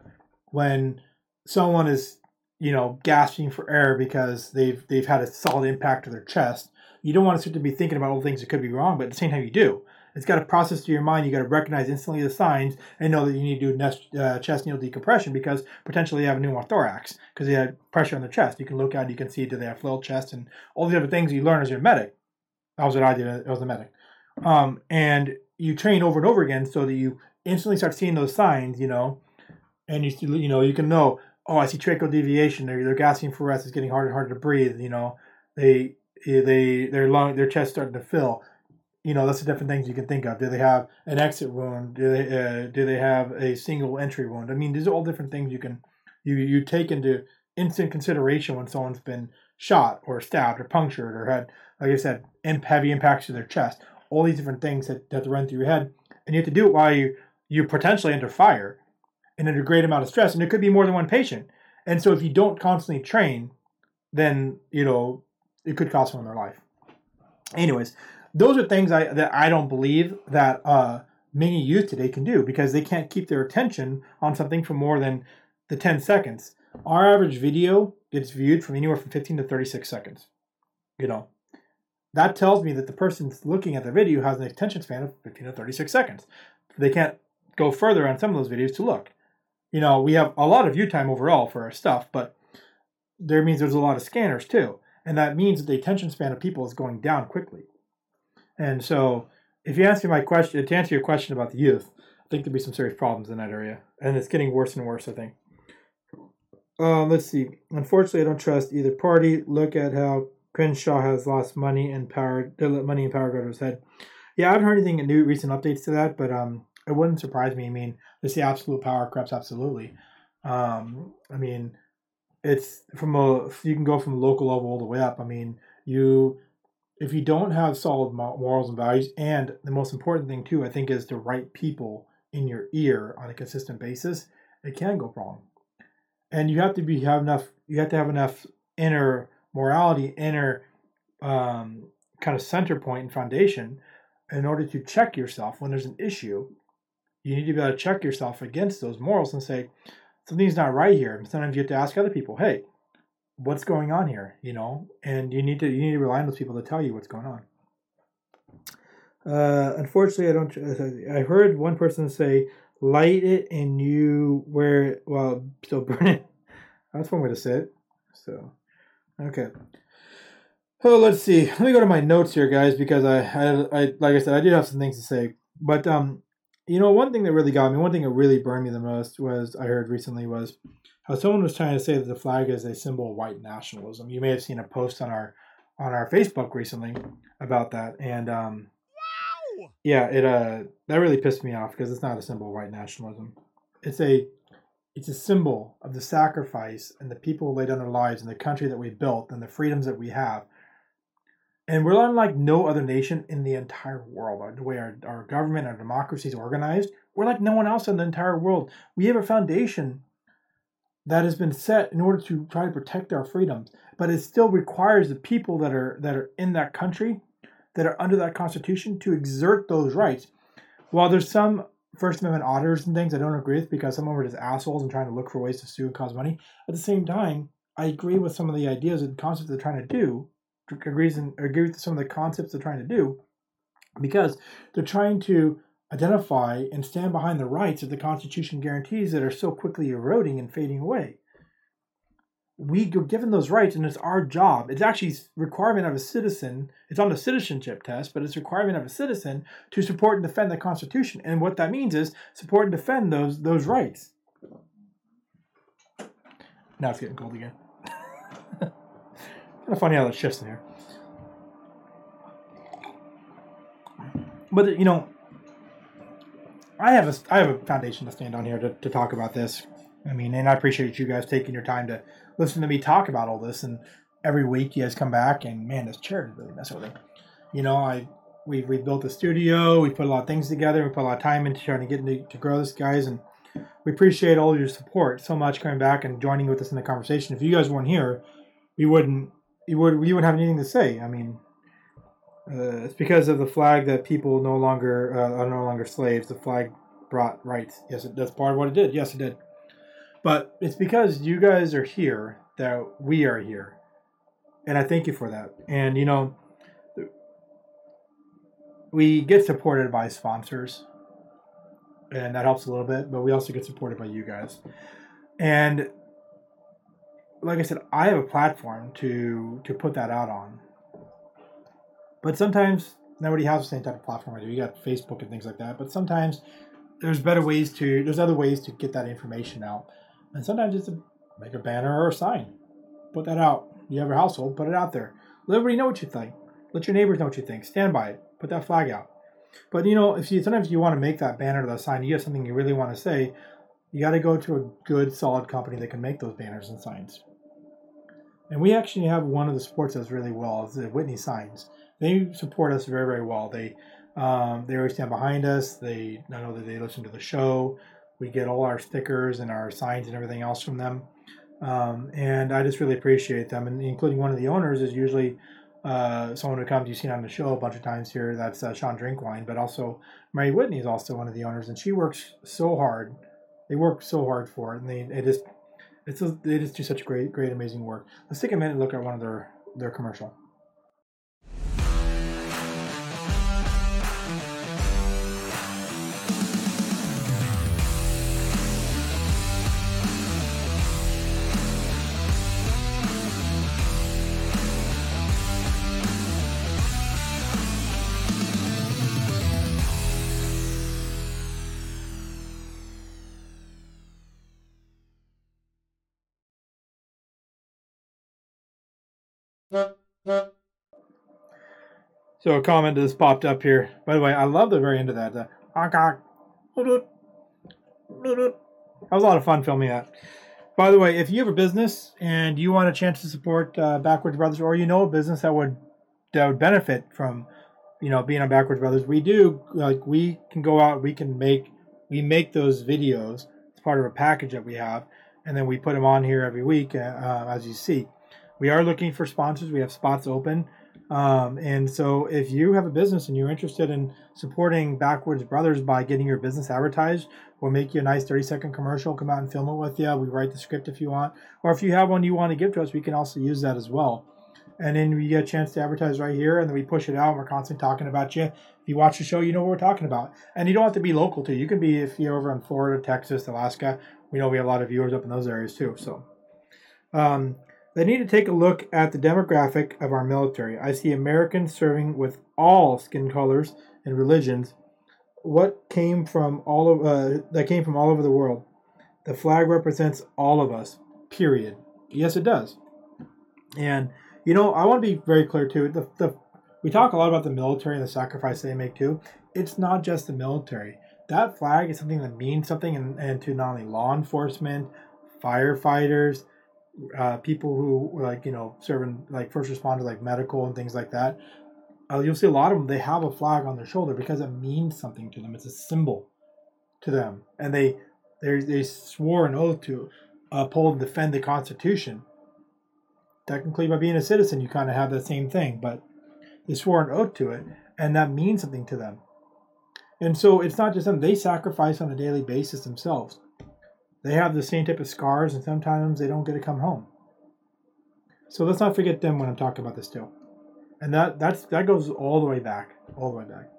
When someone is, you know, gasping for air because they've they've had a solid impact to their chest, you don't want to be thinking about all the things that could be wrong, but at the same time you do. It's got to process through your mind. You got to recognize instantly the signs and know that you need to do nest, uh, chest needle decompression because potentially you have a pneumothorax because they had pressure on the chest. You can look it, you can see do they have flail chest and all these other things you learn as you're a medic. That was what I did as a medic um, and you train over and over again so that you instantly start seeing those signs, you know, and you you know you can know, oh, I see tracheal deviation. They're gasping for breath. It's getting harder and harder to breathe. You know, they they their lung their chest starting to fill. You know, that's the different things you can think of. Do they have an exit wound? Do they uh, do they have a single entry wound? I mean, these are all different things you can you you take into instant consideration when someone's been shot or stabbed or punctured or had, like I said, imp heavy impacts to their chest all these different things that, that run through your head, and you have to do it while you you potentially under fire and under great amount of stress, and it could be more than one patient. And so if you don't constantly train, then you know it could cost someone their life. Anyways, those are things I that I don't believe that uh, many youth today can do because they can't keep their attention on something for more than the 10 seconds. Our average video gets viewed from anywhere from 15 to 36 seconds. You know, that tells me that the person looking at the video has an attention span of 15 to 36 seconds. They can't go further on some of those videos to look. You know, we have a lot of view time overall for our stuff, but there means there's a lot of scanners too. And that means that the attention span of people is going down quickly. And so, if you ask me my question, to answer your question about the youth, I think there'll be some serious problems in that area. And it's getting worse and worse, I think. Uh, let's see. Unfortunately, I don't trust either party. Look at how Crenshaw has lost money and power. Let Money and power go to his head. Yeah, I haven't heard anything new recent updates to that, but um, it wouldn't surprise me. I mean, this the absolute power creeps absolutely. Um, I mean, it's from a you can go from local level all the way up. I mean, you if you don't have solid morals and values, and the most important thing too, I think, is the right people in your ear on a consistent basis, it can go wrong. And you have to be have enough. You have to have enough inner morality, inner um, kind of center point and foundation in order to check yourself when there's an issue. You need to be able to check yourself against those morals and say, something's not right here. And sometimes you have to ask other people, hey, what's going on here? You know, and you need to you need to rely on those people to tell you what's going on. Uh, unfortunately, I don't. I heard one person say, "Light it and you wear it while still burn it." That's one way to say it. So, okay. Oh, let's see. Let me go to my notes here, guys, because I, I, I, like I said, I did have some things to say. But um, you know, one thing that really got me, one thing that really burned me the most was I heard recently was how someone was trying to say that the flag is a symbol of white nationalism. You may have seen a post on our on our Facebook recently about that, and um, yeah, it uh that really pissed me off because it's not a symbol of white nationalism. It's a it's a symbol of the sacrifice and the people who laid down their lives and the country that we built and the freedoms that we have. And we're unlike no other nation in the entire world. The way our, our government, our democracy is organized, we're like no one else in the entire world. We have a foundation that has been set in order to try to protect our freedoms, but it still requires the people that are that are in that country that are under that Constitution to exert those rights. While there's some First Amendment auditors and things I don't agree with because some of them are just assholes and trying to look for ways to sue and cause money. At the same time, I agree with some of the ideas and concepts they're trying to do. Agrees and agree with some of the concepts they're trying to do because they're trying to identify and stand behind the rights that the Constitution guarantees that are so quickly eroding and fading away. We are given those rights and it's our job it's actually requirement of a citizen it's on the citizenship test but it's requirement of a citizen to support and defend the constitution. And what that means is support and defend those those rights. Now it's getting cold again of funny how that shifts in here. But you know i have a i have a foundation to stand on here to, to talk about this. I mean and i appreciate you guys taking your time to listen to me talk about all this, and every week you guys come back, and man, this chair is really messing with me. You know, I we we built a studio, we put a lot of things together, we put a lot of time into trying to get into, to grow this, guys, and we appreciate all your support so much coming back and joining with us in the conversation. If you guys weren't here, we wouldn't you would you wouldn't have anything to say. I mean, uh, it's because of the flag that people no longer uh, are no longer slaves. The flag brought rights. Yes, it, that's part of what it did. Yes, it did. But it's because you guys are here that we are here. And I thank you for that. And, you know, we get supported by sponsors, and that helps a little bit, but we also get supported by you guys. And like I said, I have a platform to to put that out on. But sometimes nobody has the same type of platform I do. You got Facebook and things like that. But sometimes there's better ways to there's other ways to get that information out. And sometimes it's a make a banner or a sign. Put that out. You have your household, put it out there. Let everybody know what you think. Let your neighbors know what you think. Stand by it. Put that flag out. But you know, if you sometimes you want to make that banner or that sign, you have something you really want to say, you got to go to a good, solid company that can make those banners and signs. And we actually have one of the supports us really well. Is the Whitney Signs. They support us very, very well. They um, they always stand behind us. They I know that they listen to the show. We get all our stickers and our signs and everything else from them. Um, and I just really appreciate them. And including one of the owners is usually uh, someone who comes, you've seen on the show a bunch of times here. That's uh, Sean Drinkwine, but also Mary Whitney is also one of the owners, and she works so hard. They work so hard for it, and they, they just it's a, they just do such great, great, amazing work. Let's take a minute and look at one of their their commercial. So a comment just popped up here. By the way, I love the very end of that. The, that was a lot of fun filming that. By the way, if you have a business and you want a chance to support uh, Backwoods Brothers, or you know a business that would that would benefit from, you know, being on Backwoods Brothers, we do like we can go out, we can make we make those videos. It's part of a package that we have, and then we put them on here every week, uh, uh as you see. we are looking for sponsors. We have spots open. Um, and so if you have a business and you're interested in supporting Backwoods Brothers by getting your business advertised, we'll make you a nice 30 second commercial, come out and film it with you. We write the script if you want. Or if you have one you want to give to us, we can also use that as well. And then we get a chance to advertise right here, and then we push it out. And we're constantly talking about you. If you watch the show, you know what we're talking about. And you don't have to be local too. You can be if you're over in Florida, Texas, Alaska. We know we have a lot of viewers up in those areas too. So, um, they need to take a look at the demographic of our military. I see Americans serving with all skin colors and religions. What came from all of uh, that came from all over the world. The flag represents all of us. Period. Yes, it does. And you know, I want to be very clear too. The, the we talk a lot about the military and the sacrifice they make too. It's not just the military. That flag is something that means something, and, and to not only law enforcement, firefighters, uh, people who like you know serving like first responders, like medical and things like that. Uh, you'll see a lot of them. They have a flag on their shoulder because it means something to them. It's a symbol to them, and they they they swore an oath to uphold and defend the Constitution. Technically, by being a citizen, you kind of have that same thing, but they swore an oath to it, and that means something to them. And so it's not just them; they sacrifice on a daily basis themselves they have the same type of scars, and sometimes they don't get to come home. So let's not forget them when I'm talking about this too. And that that's that goes all the way back, all the way back.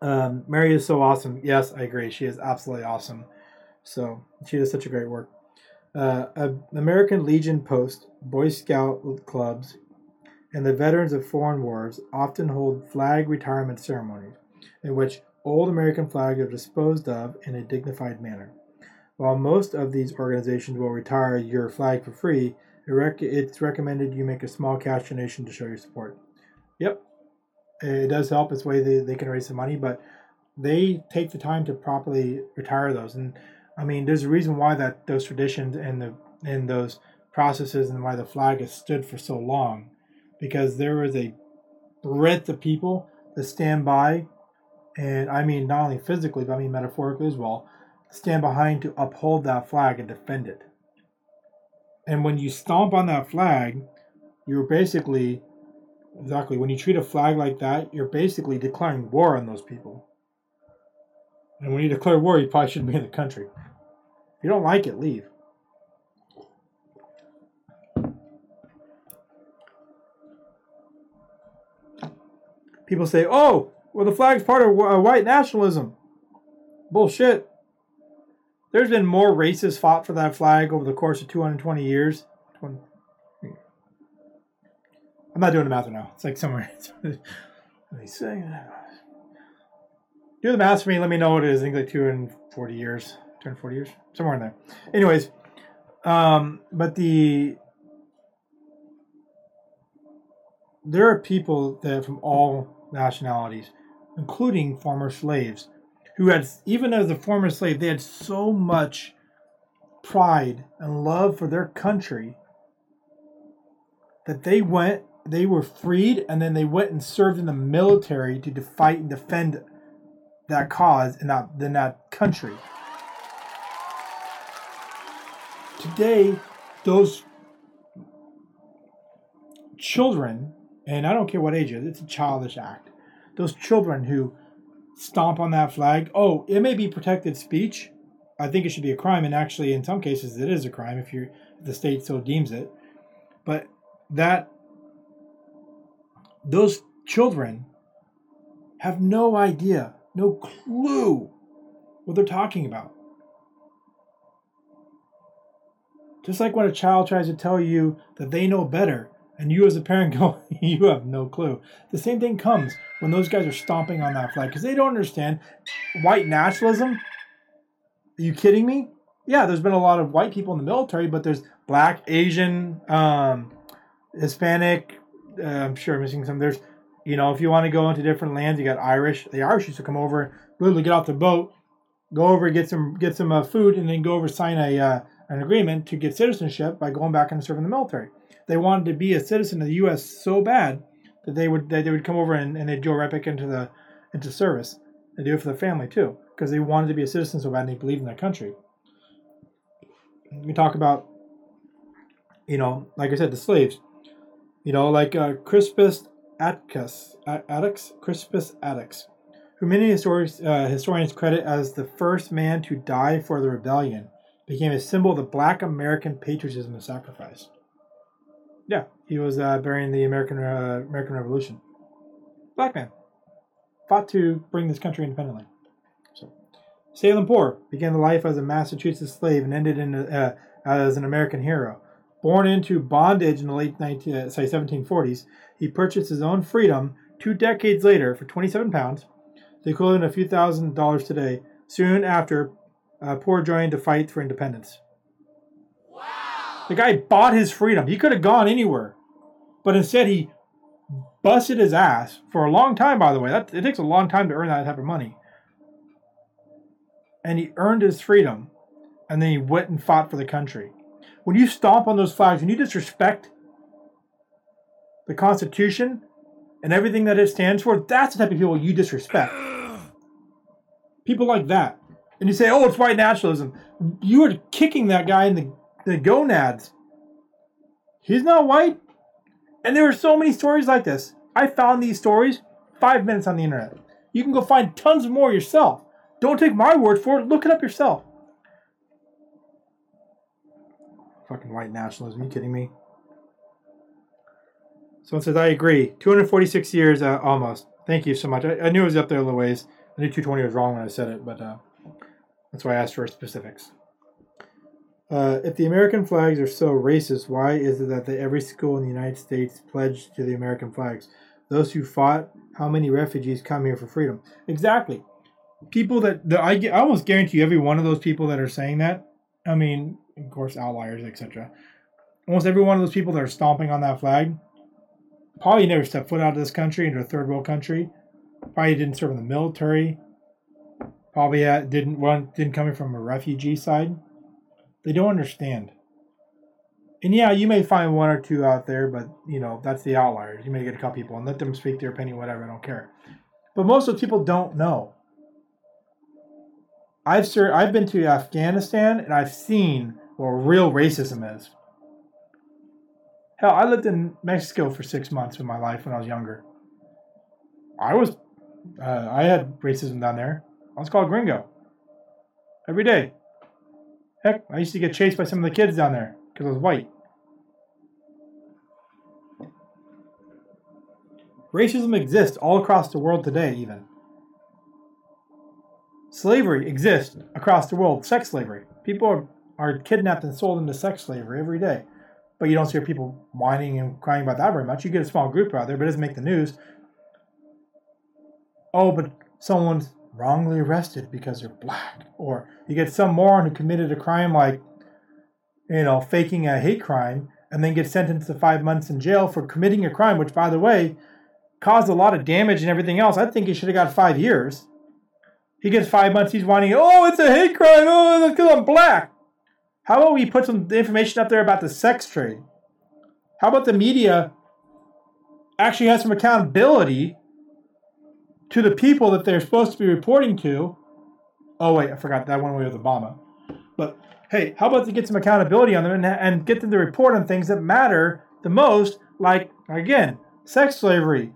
Um, Mary is so awesome. Yes, I agree. She is absolutely awesome. So she does such a great work. Uh, American Legion Post, Boy Scout clubs, and the veterans of foreign wars often hold flag retirement ceremonies in which old American flags are disposed of in a dignified manner. While most of these organizations will retire your flag for free, it's recommended you make a small cash donation to show your support. Yep, it does help. It's a way they, they can raise some money, but they take the time to properly retire those. And I mean, there's a reason why that those traditions and the and those processes and why the flag has stood for so long, because there was a breadth of people that stand by, and I mean not only physically but I mean metaphorically as well, stand behind to uphold that flag and defend it. And when you stomp on that flag, you're basically, exactly, when you treat a flag like that, you're basically declaring war on those people. And when you declare war, you probably shouldn't be in the country. If you don't like it, leave. People say, oh, well, the flag's part of white nationalism. Bullshit. There's been more races fought for that flag over the course of 220 years. 20, I'm not doing the math right now. It's like somewhere. Let me say. Do the math for me. Let me know what it is. I think like 240 years. 240 years. Somewhere in there. Anyways, um, but the there are people that from all nationalities, including former slaves, who had, even as a former slave, they had so much pride and love for their country that they went, they were freed, and then they went and served in the military to fight and defend that cause in that, in that country. Today, those children, and I don't care what age it is, it's a childish act. Those children who stomp on that flag. Oh, it may be protected speech. I think it should be a crime, and actually, in some cases, it is a crime if you the state so deems it. But that those children have no idea, no clue what they're talking about. Just like when a child tries to tell you that they know better, and you as a parent go, you have no clue. The same thing comes when those guys are stomping on that flag because they don't understand white nationalism. Are you kidding me? Yeah, there's been a lot of white people in the military, but there's black, Asian, um, Hispanic. Uh, I'm sure I'm missing some. There's, you know, if you want to go into different lands, you got Irish. The Irish used to come over, literally get off the boat, go over, get some get some uh, food, and then go over sign a uh, an agreement to get citizenship by going back and serving the military. They wanted to be a citizen of the U.S. so bad that they would that they would come over and, and they'd go right back into the into service and do it for the family too because they wanted to be a citizen so bad and they believed in their country. We talk about you know, like I said, the slaves. You know, like uh, Crispus Attucks, Attucks, Crispus Attucks, who many historians, uh, historians credit as the first man to die for the rebellion, became a symbol of the Black American patriotism and sacrifice. Yeah, he was uh, during the American uh, American Revolution. Black man fought to bring this country independently. So, Salem Poor began the life as a Massachusetts slave and ended in uh, as an American hero. Born into bondage in the late 19, uh, sorry, 1740s, he purchased his own freedom two decades later for 27 pounds, the equivalent of a few thousand dollars today. Soon after, uh, Poor joined to fight for independence. The guy bought his freedom. He could have gone anywhere, but instead he busted his ass for a long time. By the way, that it takes a long time to earn that type of money, and he earned his freedom, and then he went and fought for the country when you stomp on those flags and you disrespect the Constitution and everything that it stands for, that's the type of people you disrespect. People like that. And you say, oh, it's white nationalism. You are kicking that guy in the, the gonads. He's not white. And there are so many stories like this. I found these stories five minutes on the internet. You can go find tons more yourself. Don't take my word for it. Look it up yourself. Fucking white nationalism. Are you kidding me? Someone says, I agree. 246 years, uh, almost. Thank you so much. I, I, knew it was up there a little ways. I knew 220 was wrong when I said it, but uh, that's why I asked for specifics. Uh, if the American flags are so racist, why is it that the, every school in the United States pledged to the American flags? Those who fought, how many refugees come here for freedom? Exactly. People that the, I, I almost guarantee every one of those people that are saying that. I mean, of course, outliers, etc. Almost every one of those people that are stomping on that flag probably never stepped foot out of this country into a third world country. Probably didn't serve in the military. Probably didn't one didn't come from a refugee side. They don't understand. And yeah, you may find one or two out there, but you know that's the outliers. You may get a couple people and let them speak their opinion, whatever. I don't care. But most of the people don't know. I've sir, I've been to Afghanistan and I've seen what real racism is. Hell, I lived in Mexico for six months of my life when I was younger. I was, uh, I had racism down there. I was called gringo every day. Heck, I used to get chased by some of the kids down there because I was white. Racism exists all across the world today, even. Slavery exists across the world. Sex slavery. People are are kidnapped and sold into sex slavery every day. But you don't hear people whining and crying about that very much. You get a small group out there, but it doesn't make the news. Oh, but someone's wrongly arrested because they're black. Or you get some moron who committed a crime like, you know, faking a hate crime and then gets sentenced to five months in jail for committing a crime, which, by the way, caused a lot of damage and everything else. I think he should have got five years. He gets five months. He's whining, oh, it's a hate crime. Oh, that's because I'm black. How about we put some information up there about the sex trade? How about the media actually has some accountability to the people that they're supposed to be reporting to? Oh, wait, I forgot that one way with Obama. But hey, how about to get some accountability on them and, and get them to report on things that matter the most, like, again, sex slavery,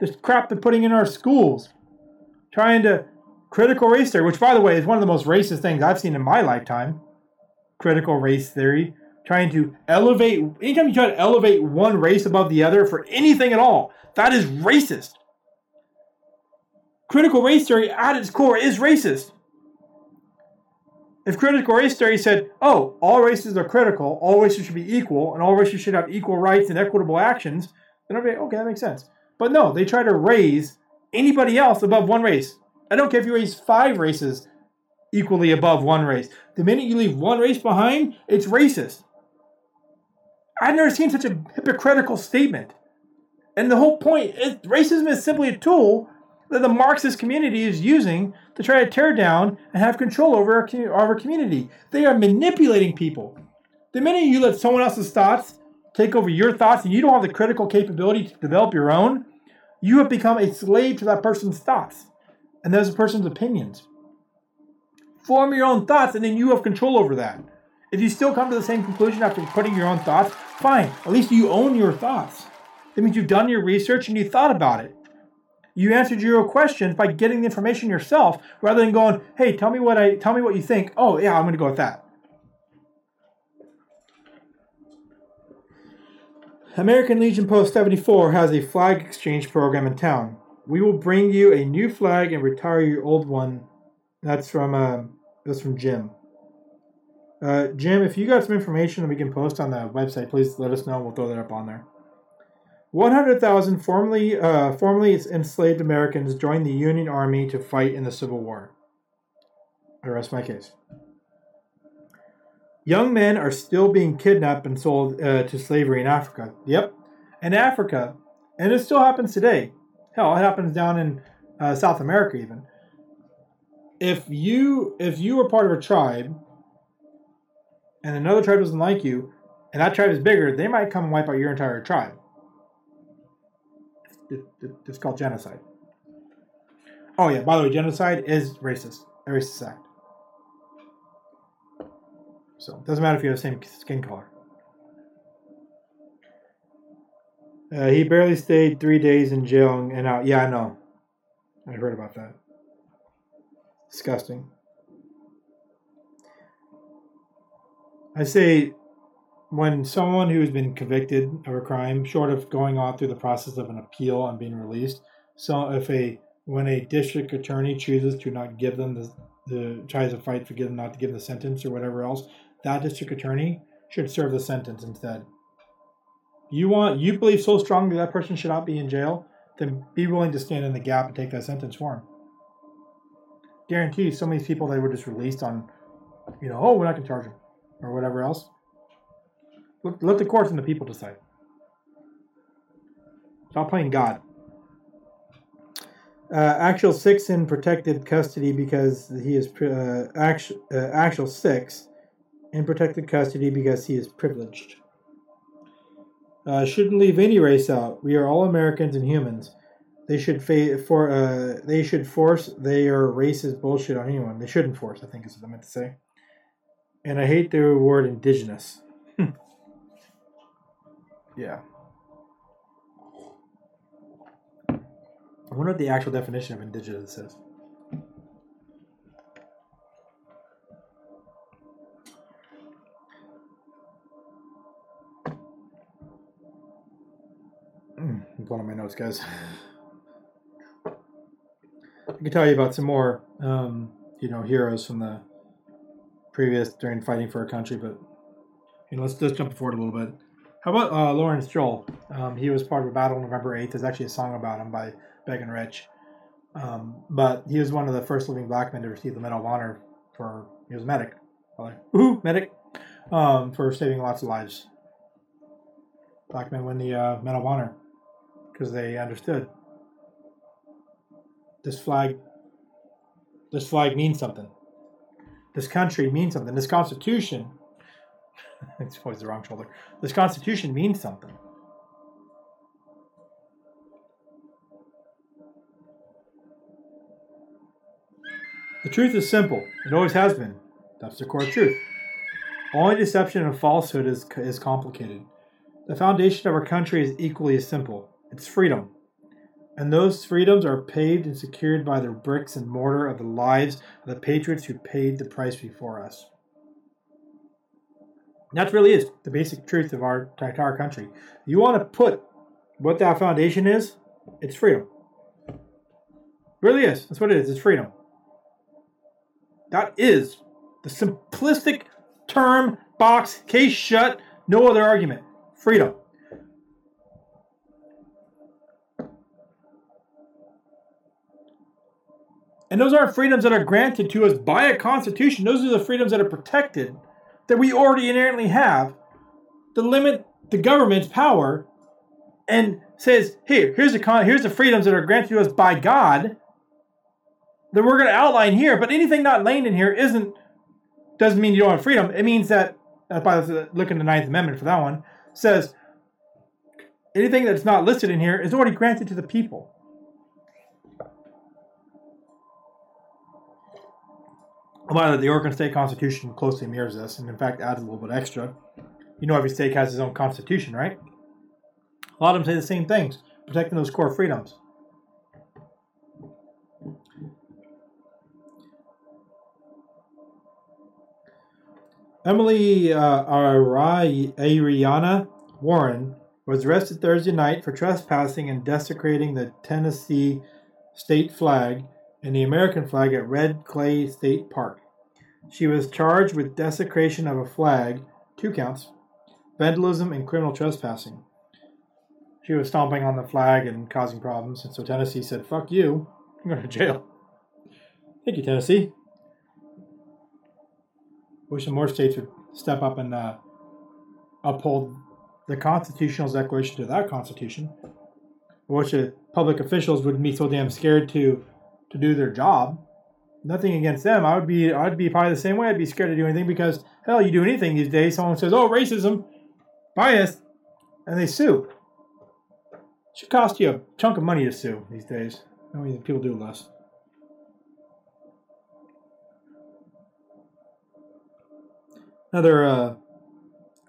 the crap they're putting in our schools, trying to Critical race theory, which, by the way, is one of the most racist things I've seen in my lifetime. Critical race theory, trying to elevate, anytime you try to elevate one race above the other for anything at all, that is racist. Critical race theory at its core is racist. If critical race theory said, oh, all races are critical, all races should be equal, and all races should have equal rights and equitable actions, then I'd be okay, that makes sense. But no, they try to raise anybody else above one race. I don't care if you raise five races equally above one race. The minute you leave one race behind, it's racist. I've never seen such a hypocritical statement. And the whole point is racism is simply a tool that the Marxist community is using to try to tear down and have control over our, our community. They are manipulating people. The minute you let someone else's thoughts take over your thoughts and you don't have the critical capability to develop your own, you have become a slave to that person's thoughts and a person's opinions. Form your own thoughts, and then you have control over that. If you still come to the same conclusion after putting your own thoughts, fine. At least you own your thoughts. That means you've done your research and you thought about it. You answered your own questions by getting the information yourself rather than going, "Hey, tell me what I tell me what you think." Oh, yeah, I'm going to go with that. American Legion Post 74 has a flag exchange program in town. We will bring you a new flag and retire your old one. That's from uh, that's from Jim. Uh, Jim, if you got some information that we can post on the website, please let us know. We'll throw that up on there. 100,000 formerly, uh, formerly enslaved Americans joined the Union Army to fight in the Civil War. I rest my case. Young men are still being kidnapped and sold uh, to slavery in Africa. Yep, in Africa, and it still happens today. Hell, it happens down in uh, South America even. If you if you were part of a tribe and another tribe doesn't like you, and that tribe is bigger, they might come and wipe out your entire tribe. It's called genocide. Oh yeah, by the way, genocide is racist. A racist act. So it doesn't matter if you have the same skin color. Uh, he barely stayed three days in jail and out. Yeah, I know. I heard about that. Disgusting. I say when someone who's been convicted of a crime, short of going on through the process of an appeal and being released, so if a when a district attorney chooses to not give them the, the tries to fight for them not to give them the sentence or whatever else, that district attorney should serve the sentence instead. You want you believe so strongly that person should not be in jail, then be willing to stand in the gap and take that sentence for him. Guarantee so many people they were just released on, you know, oh we're not gonna charge them or whatever else. Let, the courts and the people decide. Stop playing God. Uh, actual six in protected custody because he is uh, actual, uh, actual six in protected custody because he is privileged. Uh, shouldn't leave any race out. We are all Americans and humans. They should fa- for uh, they should force their racist bullshit on anyone. They shouldn't force. I think is what I meant to say. And I hate the word indigenous. yeah. I wonder what the actual definition of indigenous is. one of my notes, guys. I can tell you about some more, um, you know, heroes from the previous during fighting for our country, but you know, let's just jump forward a little bit. How about uh, Lawrence Joel? Um, he was part of a battle November 8th. There's actually a song about him by and Rich. Um, but he was one of the first living black men to receive the Medal of Honor for, he was a medic. Ooh, medic. Um, for saving lots of lives. Black men win the uh, Medal of Honor because they understood this flag this flag means something this country means something this constitution it's always the wrong shoulder. This constitution means something. The truth is simple. It always has been. That's the core truth. Only deception and falsehood is, is complicated. The foundation of our country is equally as simple. It's freedom. And those freedoms are paved and secured by the bricks and mortar of the lives of the patriots who paid the price before us. And that really is the basic truth of our entire country. You want to put what that foundation is, it's freedom. It really is. That's what it is. It's freedom. That is the simplistic term, box, case shut, no other argument. Freedom. And those aren't freedoms that are granted to us by a constitution. Those are the freedoms that are protected, that we already inherently have, to limit the government's power and says, here, here's the con- here's the freedoms that are granted to us by God that we're going to outline here. But anything not laid in here isn't doesn't mean you don't have freedom. It means that uh, by looking at the Ninth Amendment for that one says anything that's not listed in here is already granted to the people. A lot of the Oregon State Constitution closely mirrors this, and in fact adds a little bit extra. You know, every state has its own constitution, right? A lot of them say the same things, protecting those core freedoms. Emily uh, Ariana Warren was arrested Thursday night for trespassing and desecrating the Tennessee state flag and the American flag at Red Clay State Park. She was charged with desecration of a flag, two counts, vandalism, and criminal trespassing. She was stomping on the flag and causing problems, and so Tennessee said, Fuck you, I'm going to jail. Thank you, Tennessee. Wish some more states would step up and uh, uphold the constitutional declaration to that constitution. I wish public officials wouldn't be so damn scared to to do their job. Nothing against them. I would be I'd be probably the same way. I'd be scared to do anything because hell, you do anything these days, someone says, "Oh, racism, bias," and they sue. Should cost you a chunk of money to sue these days. I mean, people do less. Another uh,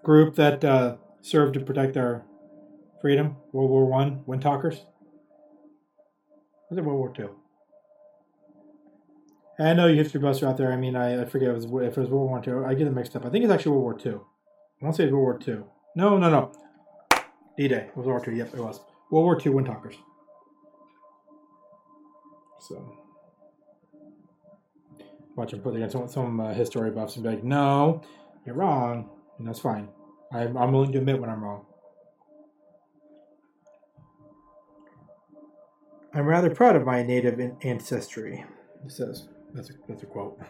group that uh, served to protect our freedom, World War One, Windtalkers. Was it World War Two? I know you history buffs are out there. I mean, I, I forget if it, was, if it was World War Two. I get it mixed up. I think it's actually World War Two. I don't say it's World War Two. No, no, no. D-Day. It was World War Two. Yep, it was. World War Two Windtalkers. So, watch him put against some, some uh, history buffs and be like, "No, you're wrong," and that's fine. I'm, I'm willing to admit when I'm wrong. I'm rather proud of my native ancestry. It says that's a, that's a quote.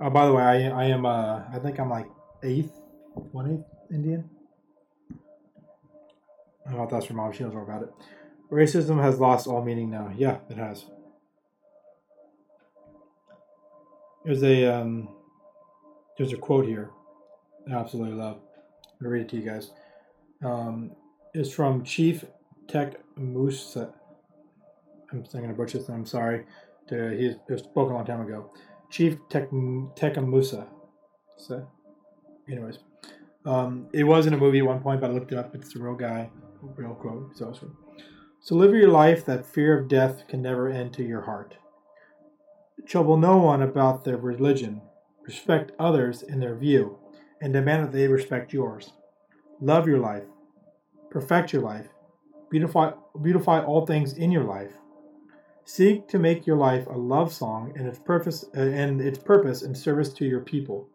Oh, by the way, I I am uh I think I'm like eighth, one eighth Indian. I don't know if that's your mom. She knows more about it. Racism has lost all meaning now. Yeah, it has. There's a um, there's a quote here. I absolutely love. I'm gonna read it to you guys. Um, it's from Chief Tech Musa. I'm, I'm gonna butcher this. I'm sorry. To, he was spoken a long time ago. Chief Tech Tecumseh. So, anyways, um, it was in a movie at one point, but I looked it up. It's a real guy, real quote. It's awesome. So live your life that fear of death can never enter your heart. Trouble no one about their religion. Respect others in their view, and demand that they respect yours. Love your life. Perfect your life. Beautify, beautify all things in your life. Seek to make your life a love song and its purpose uh, and its purpose in service to your people.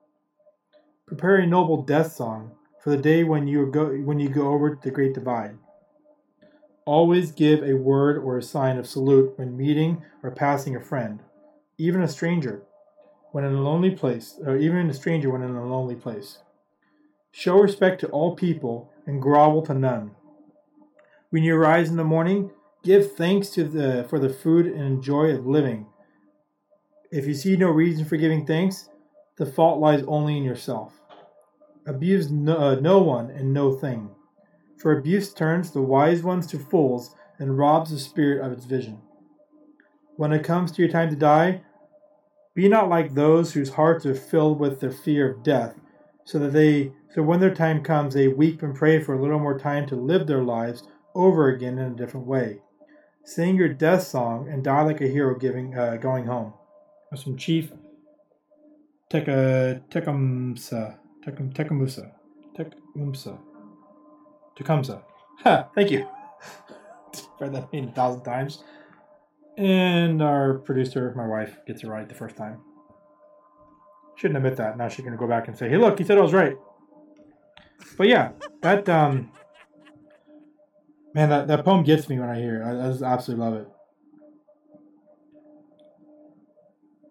Prepare a noble death song for the day when you go when you go over the great divide. Always give a word or a sign of salute when meeting or passing a friend, even a stranger, when in a lonely place, or even a stranger when in a lonely place. Show respect to all people and grovel to none. When you rise in the morning, Give thanks to the for the food and joy of living. If you see no reason for giving thanks, the fault lies only in yourself. Abuse no, uh, no one and no thing, for abuse turns the wise ones to fools and robs the spirit of its vision. When it comes to your time to die, be not like those whose hearts are filled with the fear of death, so that they so when their time comes they weep and pray for a little more time to live their lives over again in a different way. Sing your death song and die like a hero giving uh, going home. That's from Chief Teka Tecumseh. Tecum Tecumseh. Tecumseh. Tecumseh. Ha! Thank you. Read that name a thousand times. And our producer, my wife, gets it right the first time. Shouldn't admit that. Now she's gonna go back and say, "Hey, look, he said I was right." But yeah, that um, Man, that, that poem gets me when I hear it. I, I just absolutely love it.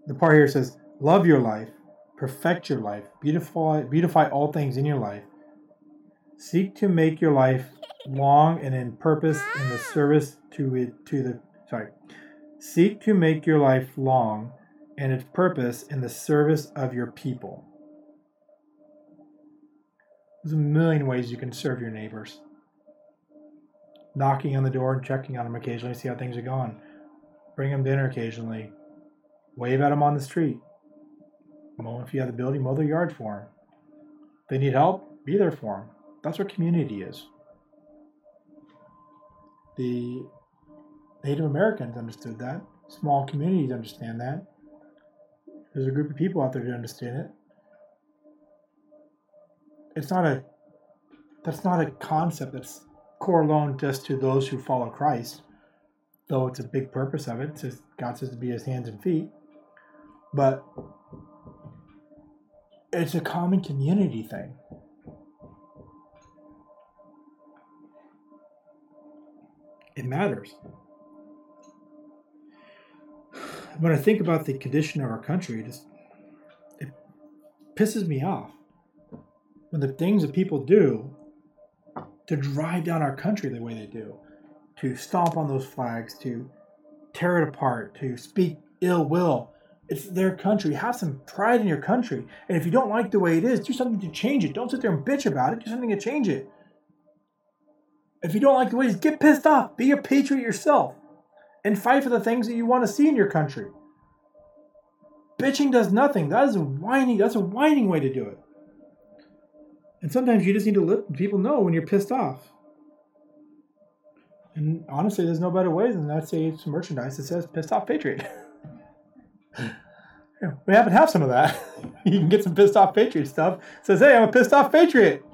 The part here says, Love your life, perfect your life, beautify, beautify all things in your life. Seek to make your life long and in purpose in the service to it to the sorry. Seek to make your life long and its purpose in the service of your people. There's a million ways you can serve your neighbors knocking on the door and checking on them occasionally, see how things are going. Bring them dinner occasionally. Wave at them on the street. Mow if you have the ability, mow their yard for them. If they need help, be there for them. That's what community is. The Native Americans understood that. Small communities understand that. There's a group of people out there that understand it. It's not a that's not a concept that's core alone just to those who follow Christ, though it's a big purpose of it. it says God says to be his hands and feet. But it's a common community thing. It matters. When I think about the condition of our country, it, just, it pisses me off. When the things that people do to drive down our country the way they do, to stomp on those flags, to tear it apart, to speak ill will. It's their country. Have some pride in your country. And if you don't like the way it is, do something to change it. Don't sit there and bitch about it. Do something to change it. If you don't like the way it is, get pissed off. Be a patriot yourself and fight for the things that you want to see in your country. Bitching does nothing. That is a whining. That's a whining way to do it. And sometimes you just need to let people know when you're pissed off. And honestly, there's no better way than that say some merchandise that says pissed off patriot. we happen to have some of that. you can get some pissed off patriot stuff. It says, hey, I'm a pissed off patriot.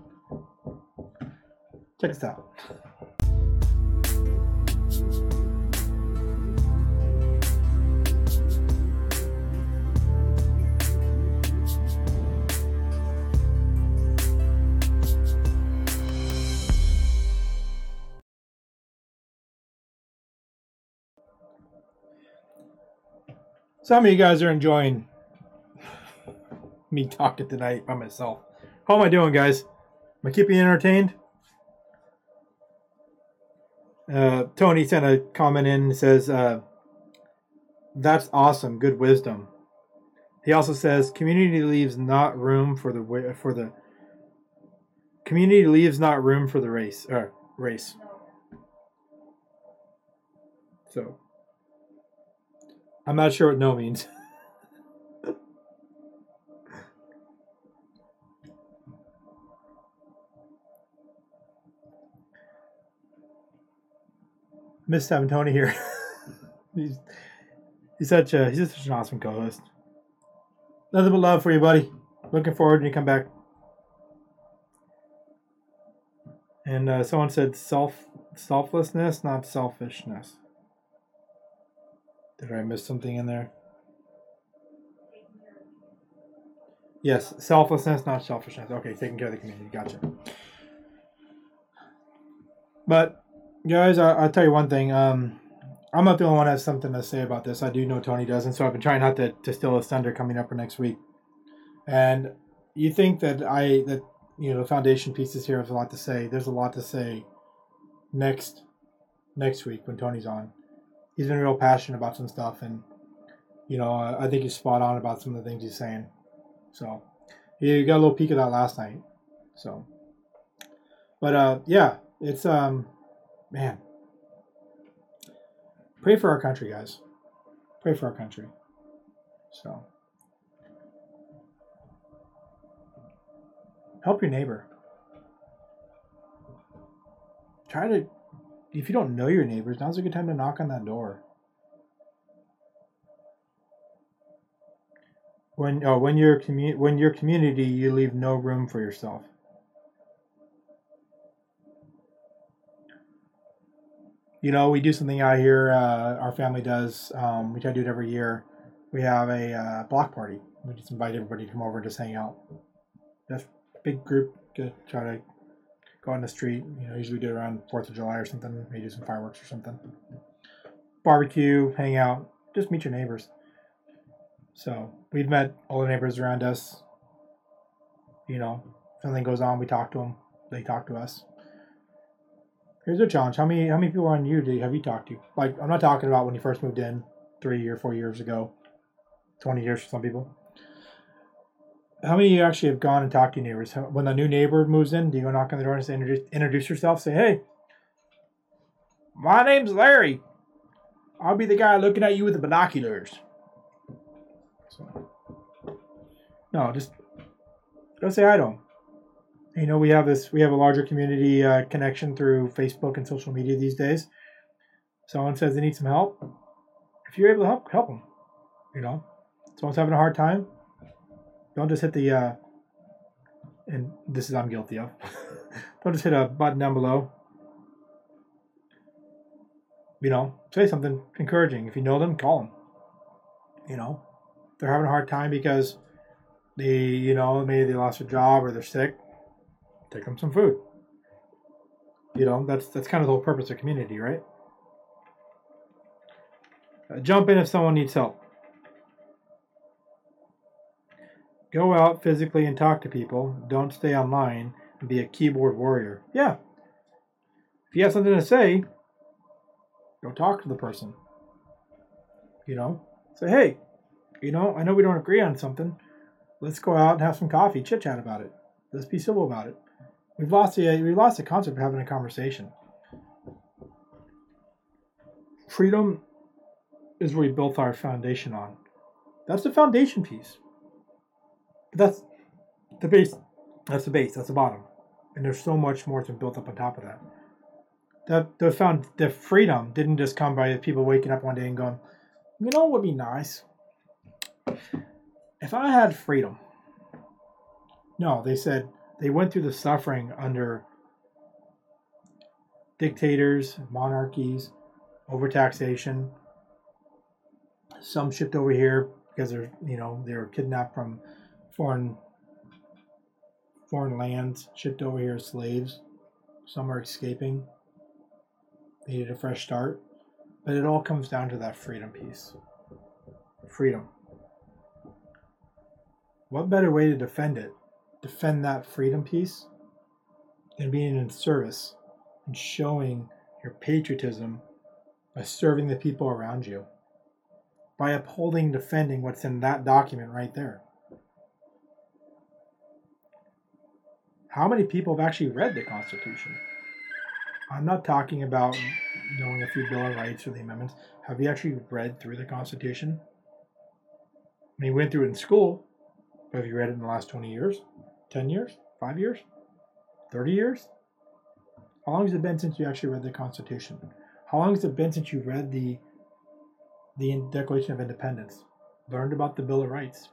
Check this out. Some of you guys are enjoying me talking tonight by myself. How am I doing, guys? Am I keeping you entertained? Uh, Tony sent a comment in and says, uh, "That's awesome, good wisdom." He also says, "Community leaves not room for the for the community leaves not room for the race or race." So I'm not sure what no means. Miss having Tony here. he's he's such a he's such an awesome co-host. Nothing but love for you, buddy. Looking forward when you come back. And uh, someone said self selflessness, not selfishness. Did I miss something in there? Yes, selflessness, not selfishness. Okay, taking care of the community. Gotcha. But, guys, I, will tell you one thing. Um, I'm not the only one that has something to say about this. I do know Tony doesn't, so I've been trying not to, to steal his thunder coming up for next week. And you think that I that you know the foundation pieces here has a lot to say. There's a lot to say next next week when Tony's on he's been real passionate about some stuff, and you know, I think he's spot on about some of the things he's saying. So, you got a little peek of that last night. So, but uh, yeah, it's um, man, pray for our country, guys. Pray for our country. So, help your neighbor. Try to if you don't know your neighbors, now's a good time to knock on that door. When oh, when you're commu- when your community, you leave no room for yourself. You know, we do something out here. Uh, our family does. Um, we try to do it every year. We have a uh, block party. We just invite everybody to come over and just hang out. Just big group to try to go on the street. You know, usually do it around Fourth of July or something. Maybe do some fireworks or something. Barbecue, hang out, just meet your neighbors. So we've met all the neighbors around us. You know, something goes on, we talk to them. They talk to us. Here's a challenge: how many how many people on you do you, have you talked to? Like, I'm not talking about when you first moved in, three or four years ago, twenty years for some people how many of you actually have gone and talked to your neighbors? When a new neighbor moves in, do you go knock on the door and say, introduce, introduce yourself? Say, hey, my name's Larry. I'll be the guy looking at you with the binoculars. So, No, just go say I don't. You know, we have this, we have a larger community uh, connection through Facebook and social media these days. Someone says they need some help. If you're able to help, help them. You know, someone's having a hard time. Don't just hit the, uh, and this is I'm guilty of. Don't just hit a button down below. You know, say something encouraging. If you know them, call them. You know, they're having a hard time because they, you know, maybe they lost their job or they're sick. Take them some food. You know, that's that's kind of the whole purpose of community, right? Uh, jump in if someone needs help. Go out physically and talk to people. Don't stay online and be a keyboard warrior. Yeah. If you have something to say, go talk to the person. You know, say, hey, you know, I know we don't agree on something. Let's go out and have some coffee, chit chat about it. Let's be civil about it. We've lost the we lost the concept of having a conversation. Freedom is what we built our foundation on. That's the foundation piece. That's the base. That's the base. That's the bottom. And there's so much more to be built up on top of that. That the found the freedom didn't just come by people waking up one day and going, you know, what would be nice if I had freedom. No, they said they went through the suffering under dictators, monarchies, overtaxation. Some shipped over here because they're you know they were kidnapped from foreign foreign lands, shipped over here as slaves. Some are escaping. They needed a fresh start. But it all comes down to that freedom piece. Freedom. What better way to defend it defend that freedom piece and being in service and showing your patriotism by serving the people around you, by upholding, defending what's in that document right there. How many people have actually read the Constitution? I'm not talking about knowing a few Bill of Rights or the amendments. Have you actually read through the Constitution? I mean, we went through it in school, but have you read it in the last 20 years? 10 years? 5 years? 30 years? How long has it been since you actually read the Constitution? How long has it been since you read the the Declaration of Independence? Learned about the Bill of Rights?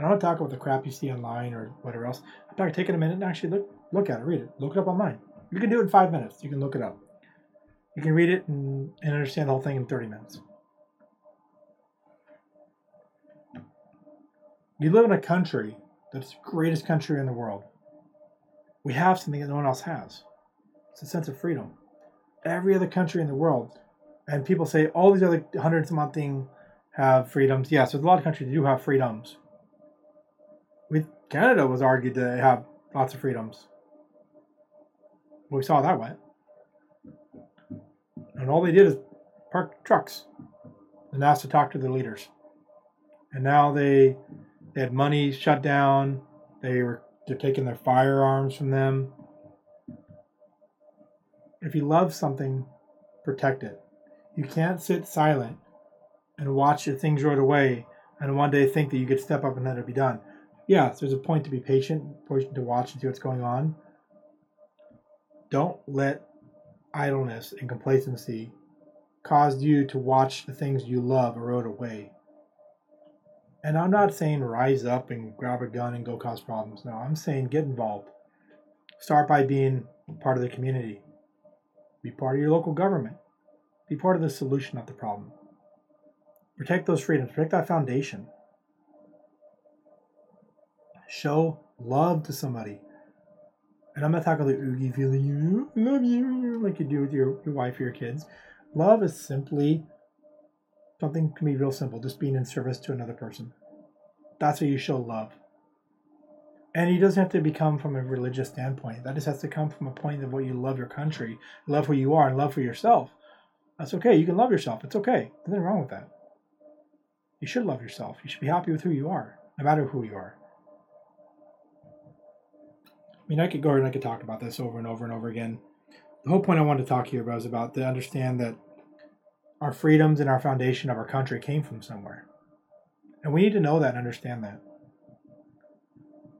I don't want to talk about the crap you see online or whatever else. I'm talking taking a minute and actually look look at it, read it, look it up online. You can do it in five minutes. You can look it up. You can read it and, and understand the whole thing in 30 minutes. You live in a country that's the greatest country in the world. We have something that no one else has. It's a sense of freedom. Every other country in the world, and people say all these other hundred something have freedoms. Yes, there's a lot of countries that do have freedoms. Canada was argued to have lots of freedoms. We saw that went. And all they did is park trucks and asked to talk to their leaders. And now they they had money shut down. They were they're taking their firearms from them. If you love something, protect it. You can't sit silent and watch the things rot away and one day think that you could step up and let it be done. Yes, there's a point to be patient, patient to watch and see what's going on. Don't let idleness and complacency cause you to watch the things you love erode away. And I'm not saying rise up and grab a gun and go cause problems. No, I'm saying get involved. Start by being part of the community. Be part of your local government. Be part of the solution not the problem. Protect those freedoms. Protect that foundation. Show love to somebody. And I'm not talking like oogie feeling you love you like you do with your, your wife or your kids. Love is simply Something can be real simple, just being in service to another person. That's how you show love. And it doesn't have to become from a religious standpoint. That just has to come from a point of what you love your country, love who you are, and love for yourself. That's okay. You can love yourself. It's okay. There's nothing wrong with that. You should love yourself. You should be happy with who you are, no matter who you are. I mean, I could go and I could talk about this over and over and over again. The whole point I wanted to talk you about is about to understand that our freedoms and our foundation of our country came from somewhere. And we need to know that and understand that.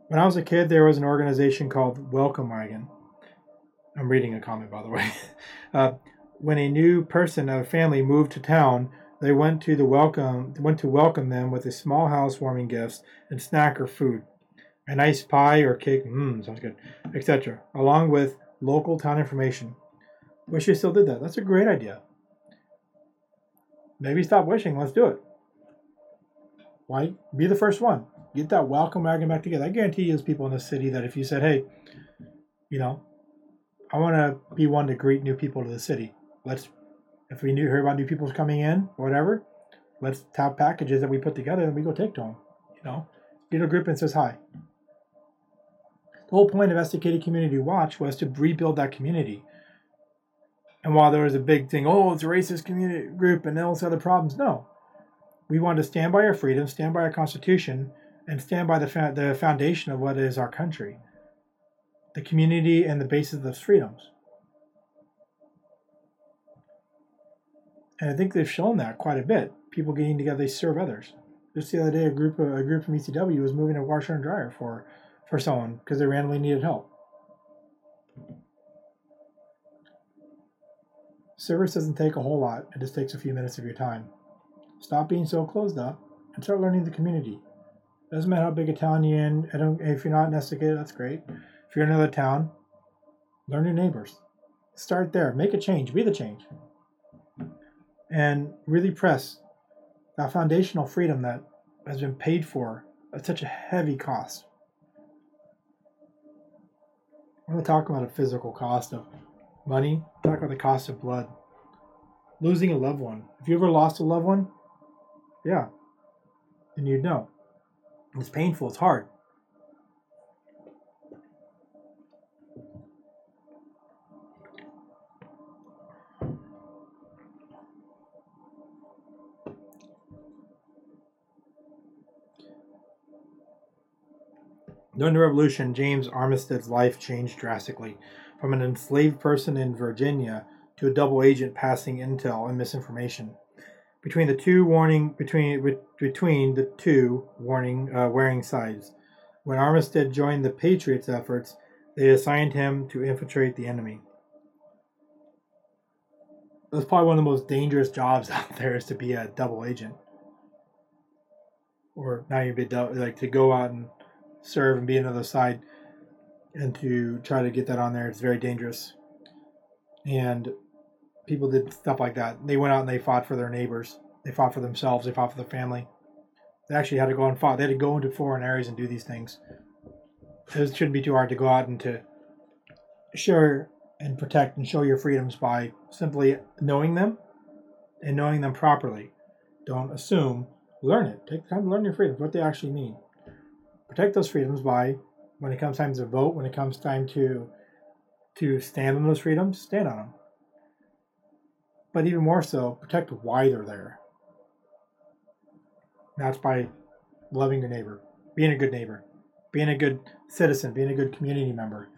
When I was a kid, there was an organization called Welcome Wagon. I'm reading a comment, by the way. Uh, when a new person of a family moved to town, they went to the welcome went to welcome them with a small house warming gifts and snack or food, a nice pie or cake, mmm, sounds good, etc., along with local town information. Wish you still did that. That's a great idea. Maybe stop wishing. Let's do it. Why? Be the first one. Get that welcome wagon back together. I guarantee you, there's people in the city that if you said, "Hey, you know, I want to be one to greet new people to the city. Let's, if we knew hear about new people coming in, whatever, let's have packages that we put together and we go take to them. You know, get a group and says hi. The whole point of Estacada Community Watch was to rebuild that community. And while there was a big thing, oh, it's a racist community group and all those other problems, no. We want to stand by our freedom, stand by our Constitution, and stand by the, fa- the foundation of what is our country the community and the basis of those freedoms. And I think they've shown that quite a bit. People getting together, they serve others. Just the other day, a group of, a group from ECW was moving a washer and dryer for for someone because they randomly needed help. Service doesn't take a whole lot; it just takes a few minutes of your time. Stop being so closed up and start learning the community. Doesn't matter how big a town you're in. I don't. If you're not in Estica, that's great. If you're in another town, learn your neighbors. Start there. Make a change. Be the change. And really press that foundational freedom that has been paid for at such a heavy cost. I'm to talk about a physical cost of money, talk about the cost of blood. Losing a loved one. If you ever lost a loved one, yeah, then you'd know. It's painful, it's hard. During the Revolution, James Armistead's life changed drastically. From an enslaved person in Virginia to a double agent passing intel and misinformation. Between the two warning between between the two warning uh, wearing sides. When Armistead joined the Patriots' efforts, they assigned him to infiltrate the enemy. That's probably one of the most dangerous jobs out there is to be a double agent, or not even be double, like to go out and serve and be another side and to try to get that on there. It's very dangerous. And people did stuff like that. They went out and they fought for their neighbors. They fought for themselves. They fought for their family. They actually had to go and fight they had to go into foreign areas and do these things. It shouldn't be too hard to go out and to share and protect and show your freedoms by simply knowing them and knowing them properly. Don't assume. Learn it. Take the time to learn your freedoms what they actually mean protect those freedoms by when it comes time to vote, when it comes time to to stand on those freedoms, stand on them. But even more so, protect why they're there. that's by loving your neighbor, being a good neighbor, being a good citizen, being a good community member.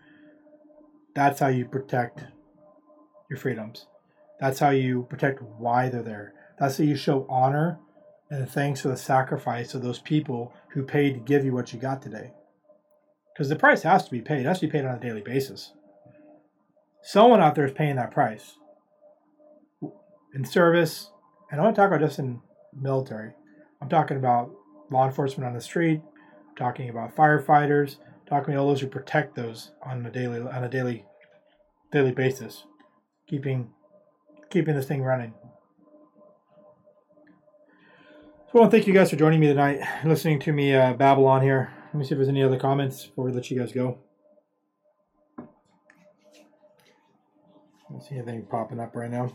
That's how you protect your freedoms. That's how you protect why they're there. That's how you show honor and thanks for the sacrifice of those people who paid to give you what you got today. Because the price has to be paid, it has to be paid on a daily basis. Someone out there is paying that price in service, and I to talk about just in military. I'm talking about law enforcement on the street, I'm talking about firefighters, I'm talking about all those who protect those on a daily on a daily daily basis, keeping keeping this thing running. So I want to thank you guys for joining me tonight, listening to me uh, babble on here. Let me see if there's any other comments before we let you guys go. I don't see anything popping up right now.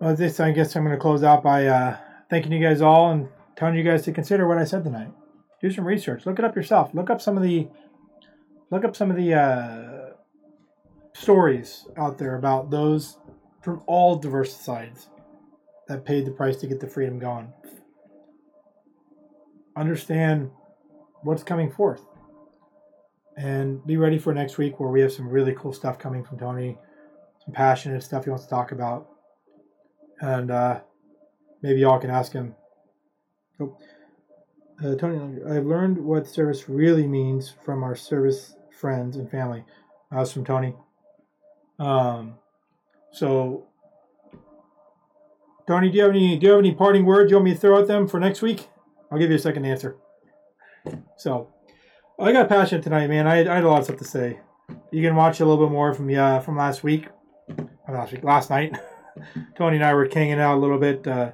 Well, this I guess I'm going to close out by uh, thanking you guys all and telling you guys to consider what I said tonight. Do some research. Look it up yourself. Look up some of the look up some of the uh, stories out there about those from all diverse sides that paid the price to get the freedom going. Understand what's coming forth. And be ready for next week where we have some really cool stuff coming from Tony, some passionate stuff he wants to talk about. And uh, maybe y'all can ask him. Oh, Uh, Tony, I've learned what service really means from our service friends and family. That was from Tony. Um, so, Tony, do you have any do you have any parting words you want me to throw at them for next week? I'll give you a second answer. So, I got passionate tonight, man. I, I had a lot of stuff to say. You can watch a little bit more from the uh, from last week, last week, last night. Tony and I were hanging out a little bit, uh,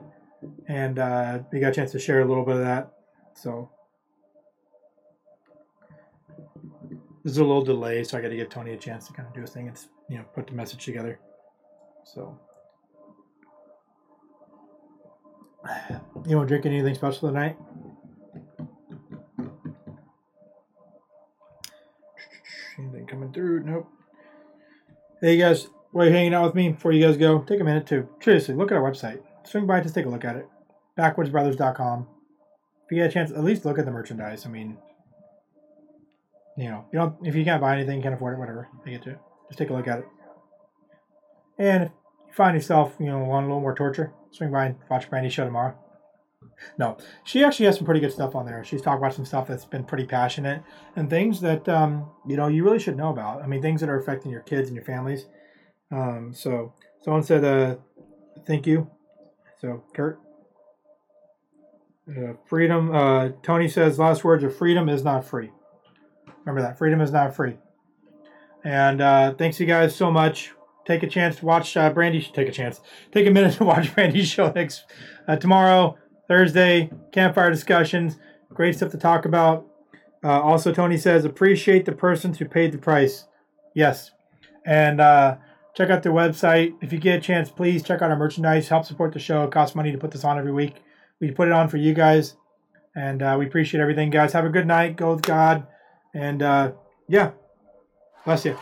and uh, we got a chance to share a little bit of that. So there's a little delay, so I got to give Tony a chance to kind of do his thing and you know put the message together. So you want to drink anything special tonight? Anything coming through? Nope. Hey guys, while you're hanging out with me, before you guys go, take a minute to seriously look at our website. Swing by, just take a look at it. Backwoodsbrothers.com. If you get a chance, at least look at the merchandise. I mean, you know, you don't if you can't buy anything, can't afford it, whatever. You get to it. Just take a look at it. And find yourself, you know, want a little more torture, swing by and watch Brandy's show tomorrow. No, she actually has some pretty good stuff on there. She's talked about some stuff that's been pretty passionate and things that um, you know you really should know about. I mean, things that are affecting your kids and your families. Um, so someone said, uh, "Thank you." So Kurt, uh, freedom. Uh, Tony says, "Last words of freedom is not free." Remember that freedom is not free. And uh, thanks you guys so much. Take a chance to watch uh, Brandy. Take a chance. Take a minute to watch Brandy's show next uh, tomorrow. Thursday, campfire discussions. Great stuff to talk about. Uh, also, Tony says, appreciate the persons who paid the price. Yes. And uh, check out their website. If you get a chance, please check out our merchandise. Help support the show. It costs money to put this on every week. We put it on for you guys. And uh, we appreciate everything, guys. Have a good night. Go with God. And uh, yeah, bless you.